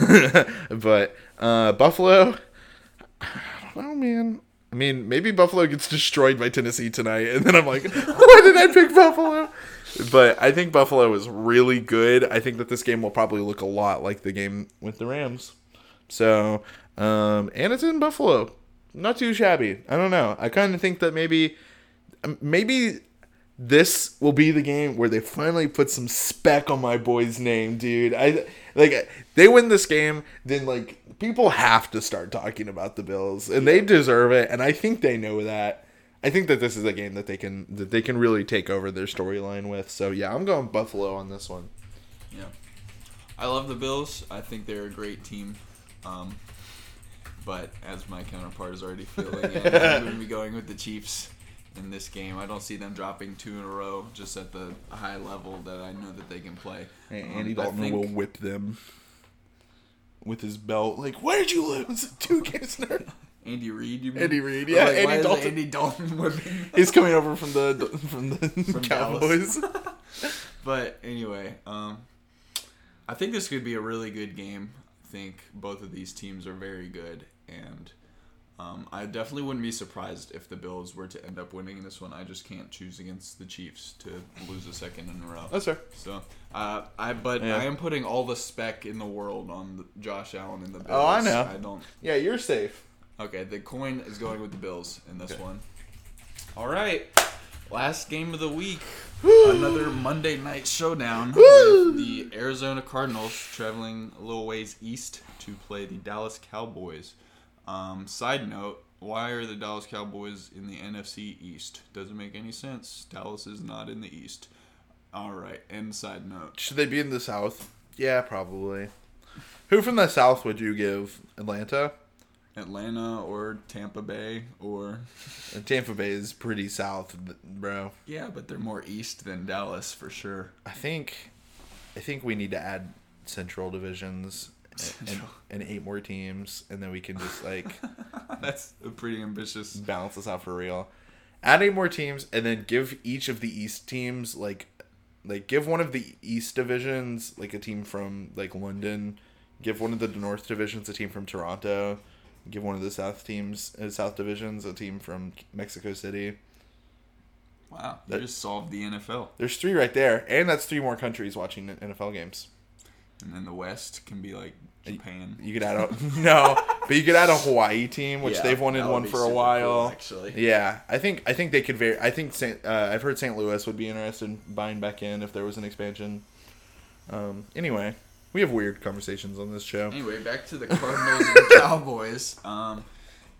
but uh, Buffalo, I don't know, man. I mean, maybe Buffalo gets destroyed by Tennessee tonight, and then I'm like, why did I pick Buffalo? But I think Buffalo is really good. I think that this game will probably look a lot like the game with the Rams. So, um, and it's in Buffalo. Not too shabby. I don't know. I kind of think that maybe, um, maybe this will be the game where they finally put some spec on my boy's name, dude. I like they win this game, then like people have to start talking about the Bills, and they deserve it. And I think they know that. I think that this is a game that they can that they can really take over their storyline with. So yeah, I'm going Buffalo on this one. Yeah. I love the Bills. I think they're a great team. Um, but as my counterpart is already feeling, it, I'm going to be going with the Chiefs in this game. I don't see them dropping two in a row just at the high level that I know that they can play. And Um, Andy Dalton think- will whip them with his belt. Like, where did you lose? Two games in. Andy Reid, you mean? Andy Reid, yeah, like, Andy why is Dalton. Andy Dalton whipping? He's coming over from the from the From Cowboys. But anyway, um, I think this could be a really good game. I think both of these teams are very good, and um, I definitely wouldn't be surprised if the Bills were to end up winning this one. I just can't choose against the Chiefs to lose a second in a row. That's fair. So, uh, I but Yeah. I am putting all the spec in the world on the, Josh Allen and the Bills. Oh, I know. I don't. Yeah, you're safe. Okay, the coin is going with the Bills in this one. All right, last game of the week. Another Monday night showdown with the Arizona Cardinals traveling a little ways east to play the Dallas Cowboys. Um, side note: Why are the Dallas Cowboys in the NFC East? Doesn't make any sense. Dallas is not in the East. All right. And side note: Should they be in the South? Yeah, probably. Who from the South would you give? Atlanta? Atlanta or Tampa Bay or Tampa Bay is pretty south, bro. yeah, but they're more east than Dallas for sure. I think, I think we need to add Central divisions and, and eight more teams, and then we can just like That's a pretty ambitious. balance this out for real. Add eight more teams, and then give each of the East teams like, like give one of the East divisions like a team from like London. Give one of the North divisions a team from Toronto. Give one of the South teams, uh, South divisions, a team from Mexico City. Wow, you That- just solved the NFL. There's three right there, and that's three more countries watching NFL games. And then the West can be like Japan. You could add a no, but you could add a Hawaii team, which Yeah, they've wanted one for a while. cool, actually. Yeah, I think I think they could very. I think Saint. Uh, I've heard St. Louis would be interested in buying back in if there was an expansion. Um. Anyway, we have weird conversations on this show. Anyway, back to the Cardinals and Cowboys. Um,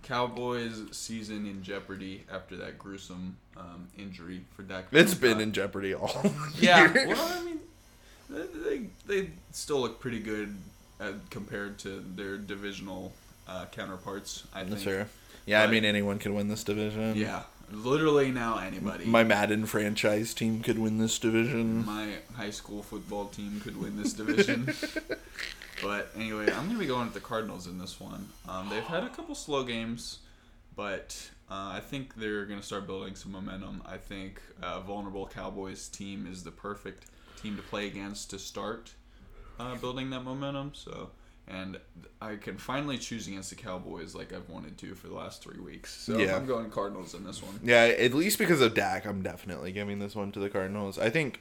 Cowboys season in jeopardy after that gruesome um, injury for Dak. It's been in jeopardy all. Yeah, year. well, I mean, they, they, they still look pretty good uh, compared to their divisional uh, counterparts. I think. Fair. Yeah, I mean anyone can win this division. Yeah, Literally now anybody. My Madden franchise team could win this division. My high school football team could win this division. but anyway, I'm gonna be going with the Cardinals in this one. Um, they've had a couple slow games, but uh, I think they're gonna start building some momentum. I think uh, vulnerable Cowboys team is the perfect team to play against to start uh, building that momentum. So. And I can finally choose against the Cowboys like I've wanted to for the last three weeks. So Yeah. I'm going Cardinals in this one. Yeah, at least because of Dak, I'm definitely giving this one to the Cardinals. I think,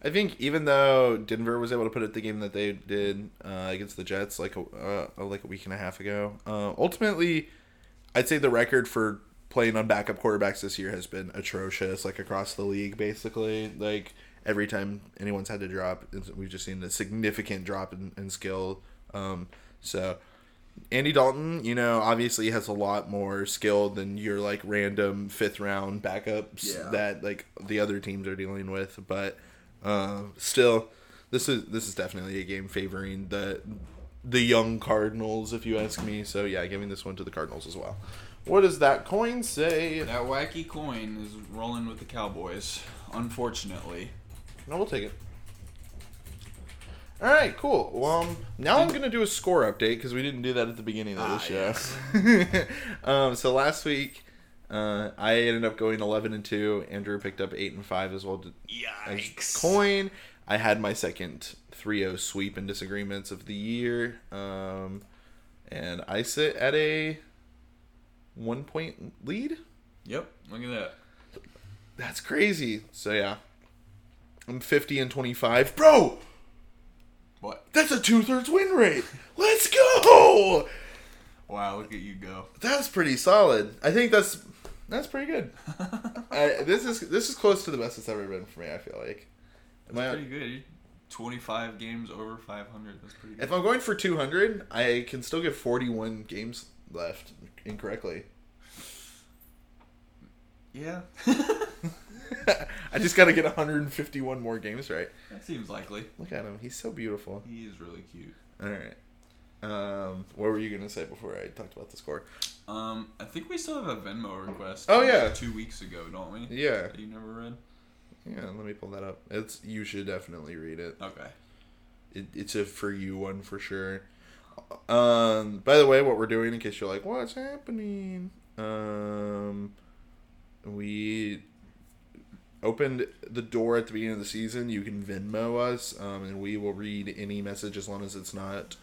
I think even though Denver was able to put it the game that they did uh, against the Jets like a uh, like a week and a half ago, uh, ultimately, I'd say the record for playing on backup quarterbacks this year has been atrocious, like across the league, basically. Like every time anyone's had to drop, we've just seen a significant drop in, in skill. Um, so. Andy Dalton, you know, obviously has a lot more skill than your like random fifth round backups Yeah. that like the other teams are dealing with. But uh, still, this is this is definitely a game favoring the the young Cardinals, if you ask me. So yeah, giving this one to the Cardinals as well. What does that coin say? That wacky coin is rolling with the Cowboys, unfortunately. No, we'll take it. All right, cool. Well, um, now I'm gonna do a score update because we didn't do that at the beginning of the Ah, show. um, so last week, uh, I ended up going 11 and two. Andrew picked up eight and five as well. as Yikes. Coin. I had my second 3-0 sweep in disagreements of the year, um, and I sit at a one point lead. Yep, look at that. That's crazy. So yeah, I'm 50 and 25, bro. What? That's a two thirds win rate. Let's go. Wow, look at you go. That's pretty solid. I think that's that's pretty good. I, this is this is close to the best it's ever been for me. I feel like. Am I- Pretty good. 25 games over 500. That's pretty good. if I'm going for 200, I can still get 41 games left incorrectly. Yeah. I just got to get 151 more games right. that seems likely. Look at him. He's so beautiful. He is really cute. All right. Um, what were you gonna say before I talked about the score? Um, I think we still have a Venmo request. Oh, yeah. two weeks ago, don't we? Yeah, That you never read. yeah. Let me pull that up. It's you should definitely read it. Okay. it, it's a for you one for sure. Um, by the way, what we're doing in case you're like, what's happening? Um, we opened the door at the beginning of the season. You can Venmo us, um, and we will read any message as long as it's not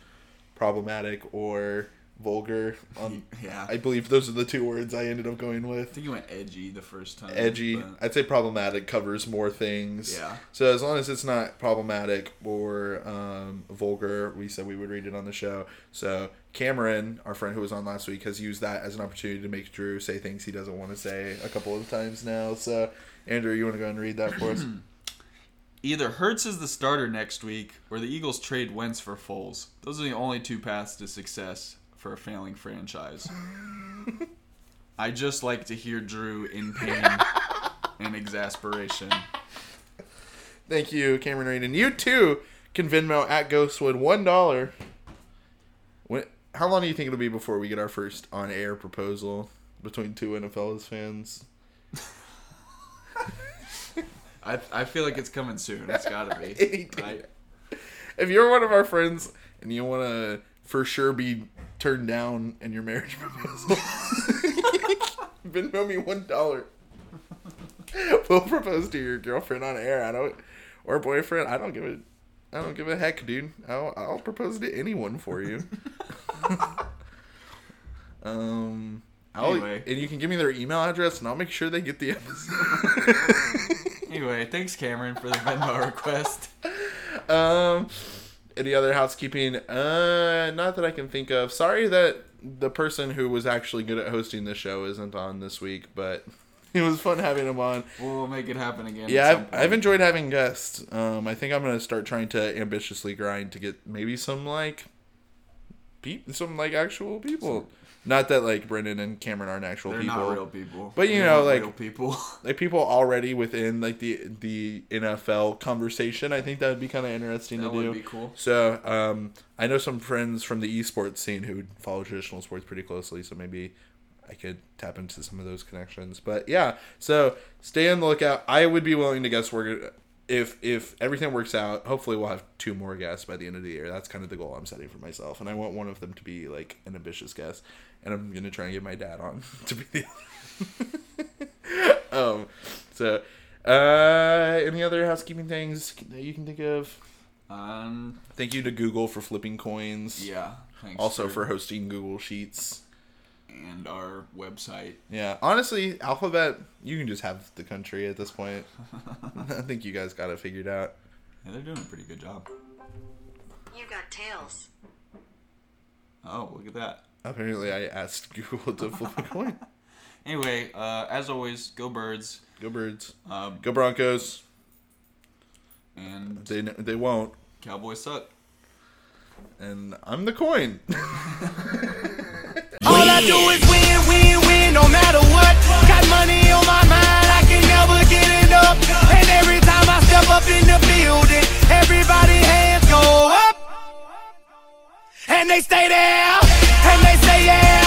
problematic or vulgar. Um, Yeah. I believe those are the two words I ended up going with. I think you went edgy the first time. Edgy. but- I'd say problematic covers more things. Yeah. So as long as it's not problematic or um, vulgar, we said we would read it on the show. So Cameron, our friend who was on last week, has used that as an opportunity to make Drew say things he doesn't want to say a couple of times now. So Andrew, you want to go and read that for us? Either Hurts is the starter next week, or the Eagles trade Wentz for Foles. Those are the only two paths to success for a failing franchise. I just like to hear Drew in pain and exasperation. Thank you, Cameron Reed, and you too can Venmo at Ghostwood one dollar. When? How long do you think it'll be before we get our first on-air proposal between two NFL's fans? I, I feel like it's coming soon. It's gotta be. If you're one of our friends and you want to for sure be turned down in your marriage proposal, Venmo me one dollar. We'll propose to your girlfriend on air. I don't, or boyfriend. I don't give a, I don't give a heck, dude. I'll, I'll propose to anyone for you. um. I'll, Anyway. and you can give me their email address, and I'll make sure they get the episode. anyway, thanks Cameron for the Venmo request. Um, any other housekeeping? Uh, not that I can think of. Sorry that the person who was actually good at hosting the show isn't on this week, but it was fun having him on. We'll make it happen again. Yeah, I've. I've enjoyed having guests. Um, I think I'm gonna start trying to ambitiously grind to get maybe some like, peop some like actual people. Not that like Brendan and Cameron aren't actual They're people. not real people. But, you They're know, like- real people. like people already within like the the NFL conversation. I think that would be kind of interesting that to do. would be cool. So, um, I know some friends from the esports scene who follow traditional sports pretty closely. So maybe I could tap into some of those connections. But yeah, so stay on the lookout. I would be willing to guess we're if if everything works out. Hopefully, we'll have two more guests by the end of the year. That's kind of the goal I'm setting for myself, and I want one of them to be like an ambitious guest. And I'm gonna try and get my dad on to be the. um, so, uh, any other housekeeping things that you can think of? Um, Thank you to Google for flipping coins. yeah. Thanks Also for hosting Google Sheets. and our website. Yeah, honestly, Alphabet, you can just have the country at this point. I think you guys got it figured out. Yeah, they're doing a pretty good job. You got tails. Oh, look at that. Apparently, I asked Google to flip a coin. Anyway, uh, as always, go birds. Go birds. Um, go Broncos. And They they won't. Cowboys suck. And I'm the coin. All I do is win, win, win, no matter what. Got money on my mind, I can never get enough. And every time I step up in the building, everybody hands go up, and they stay there. And they say, yeah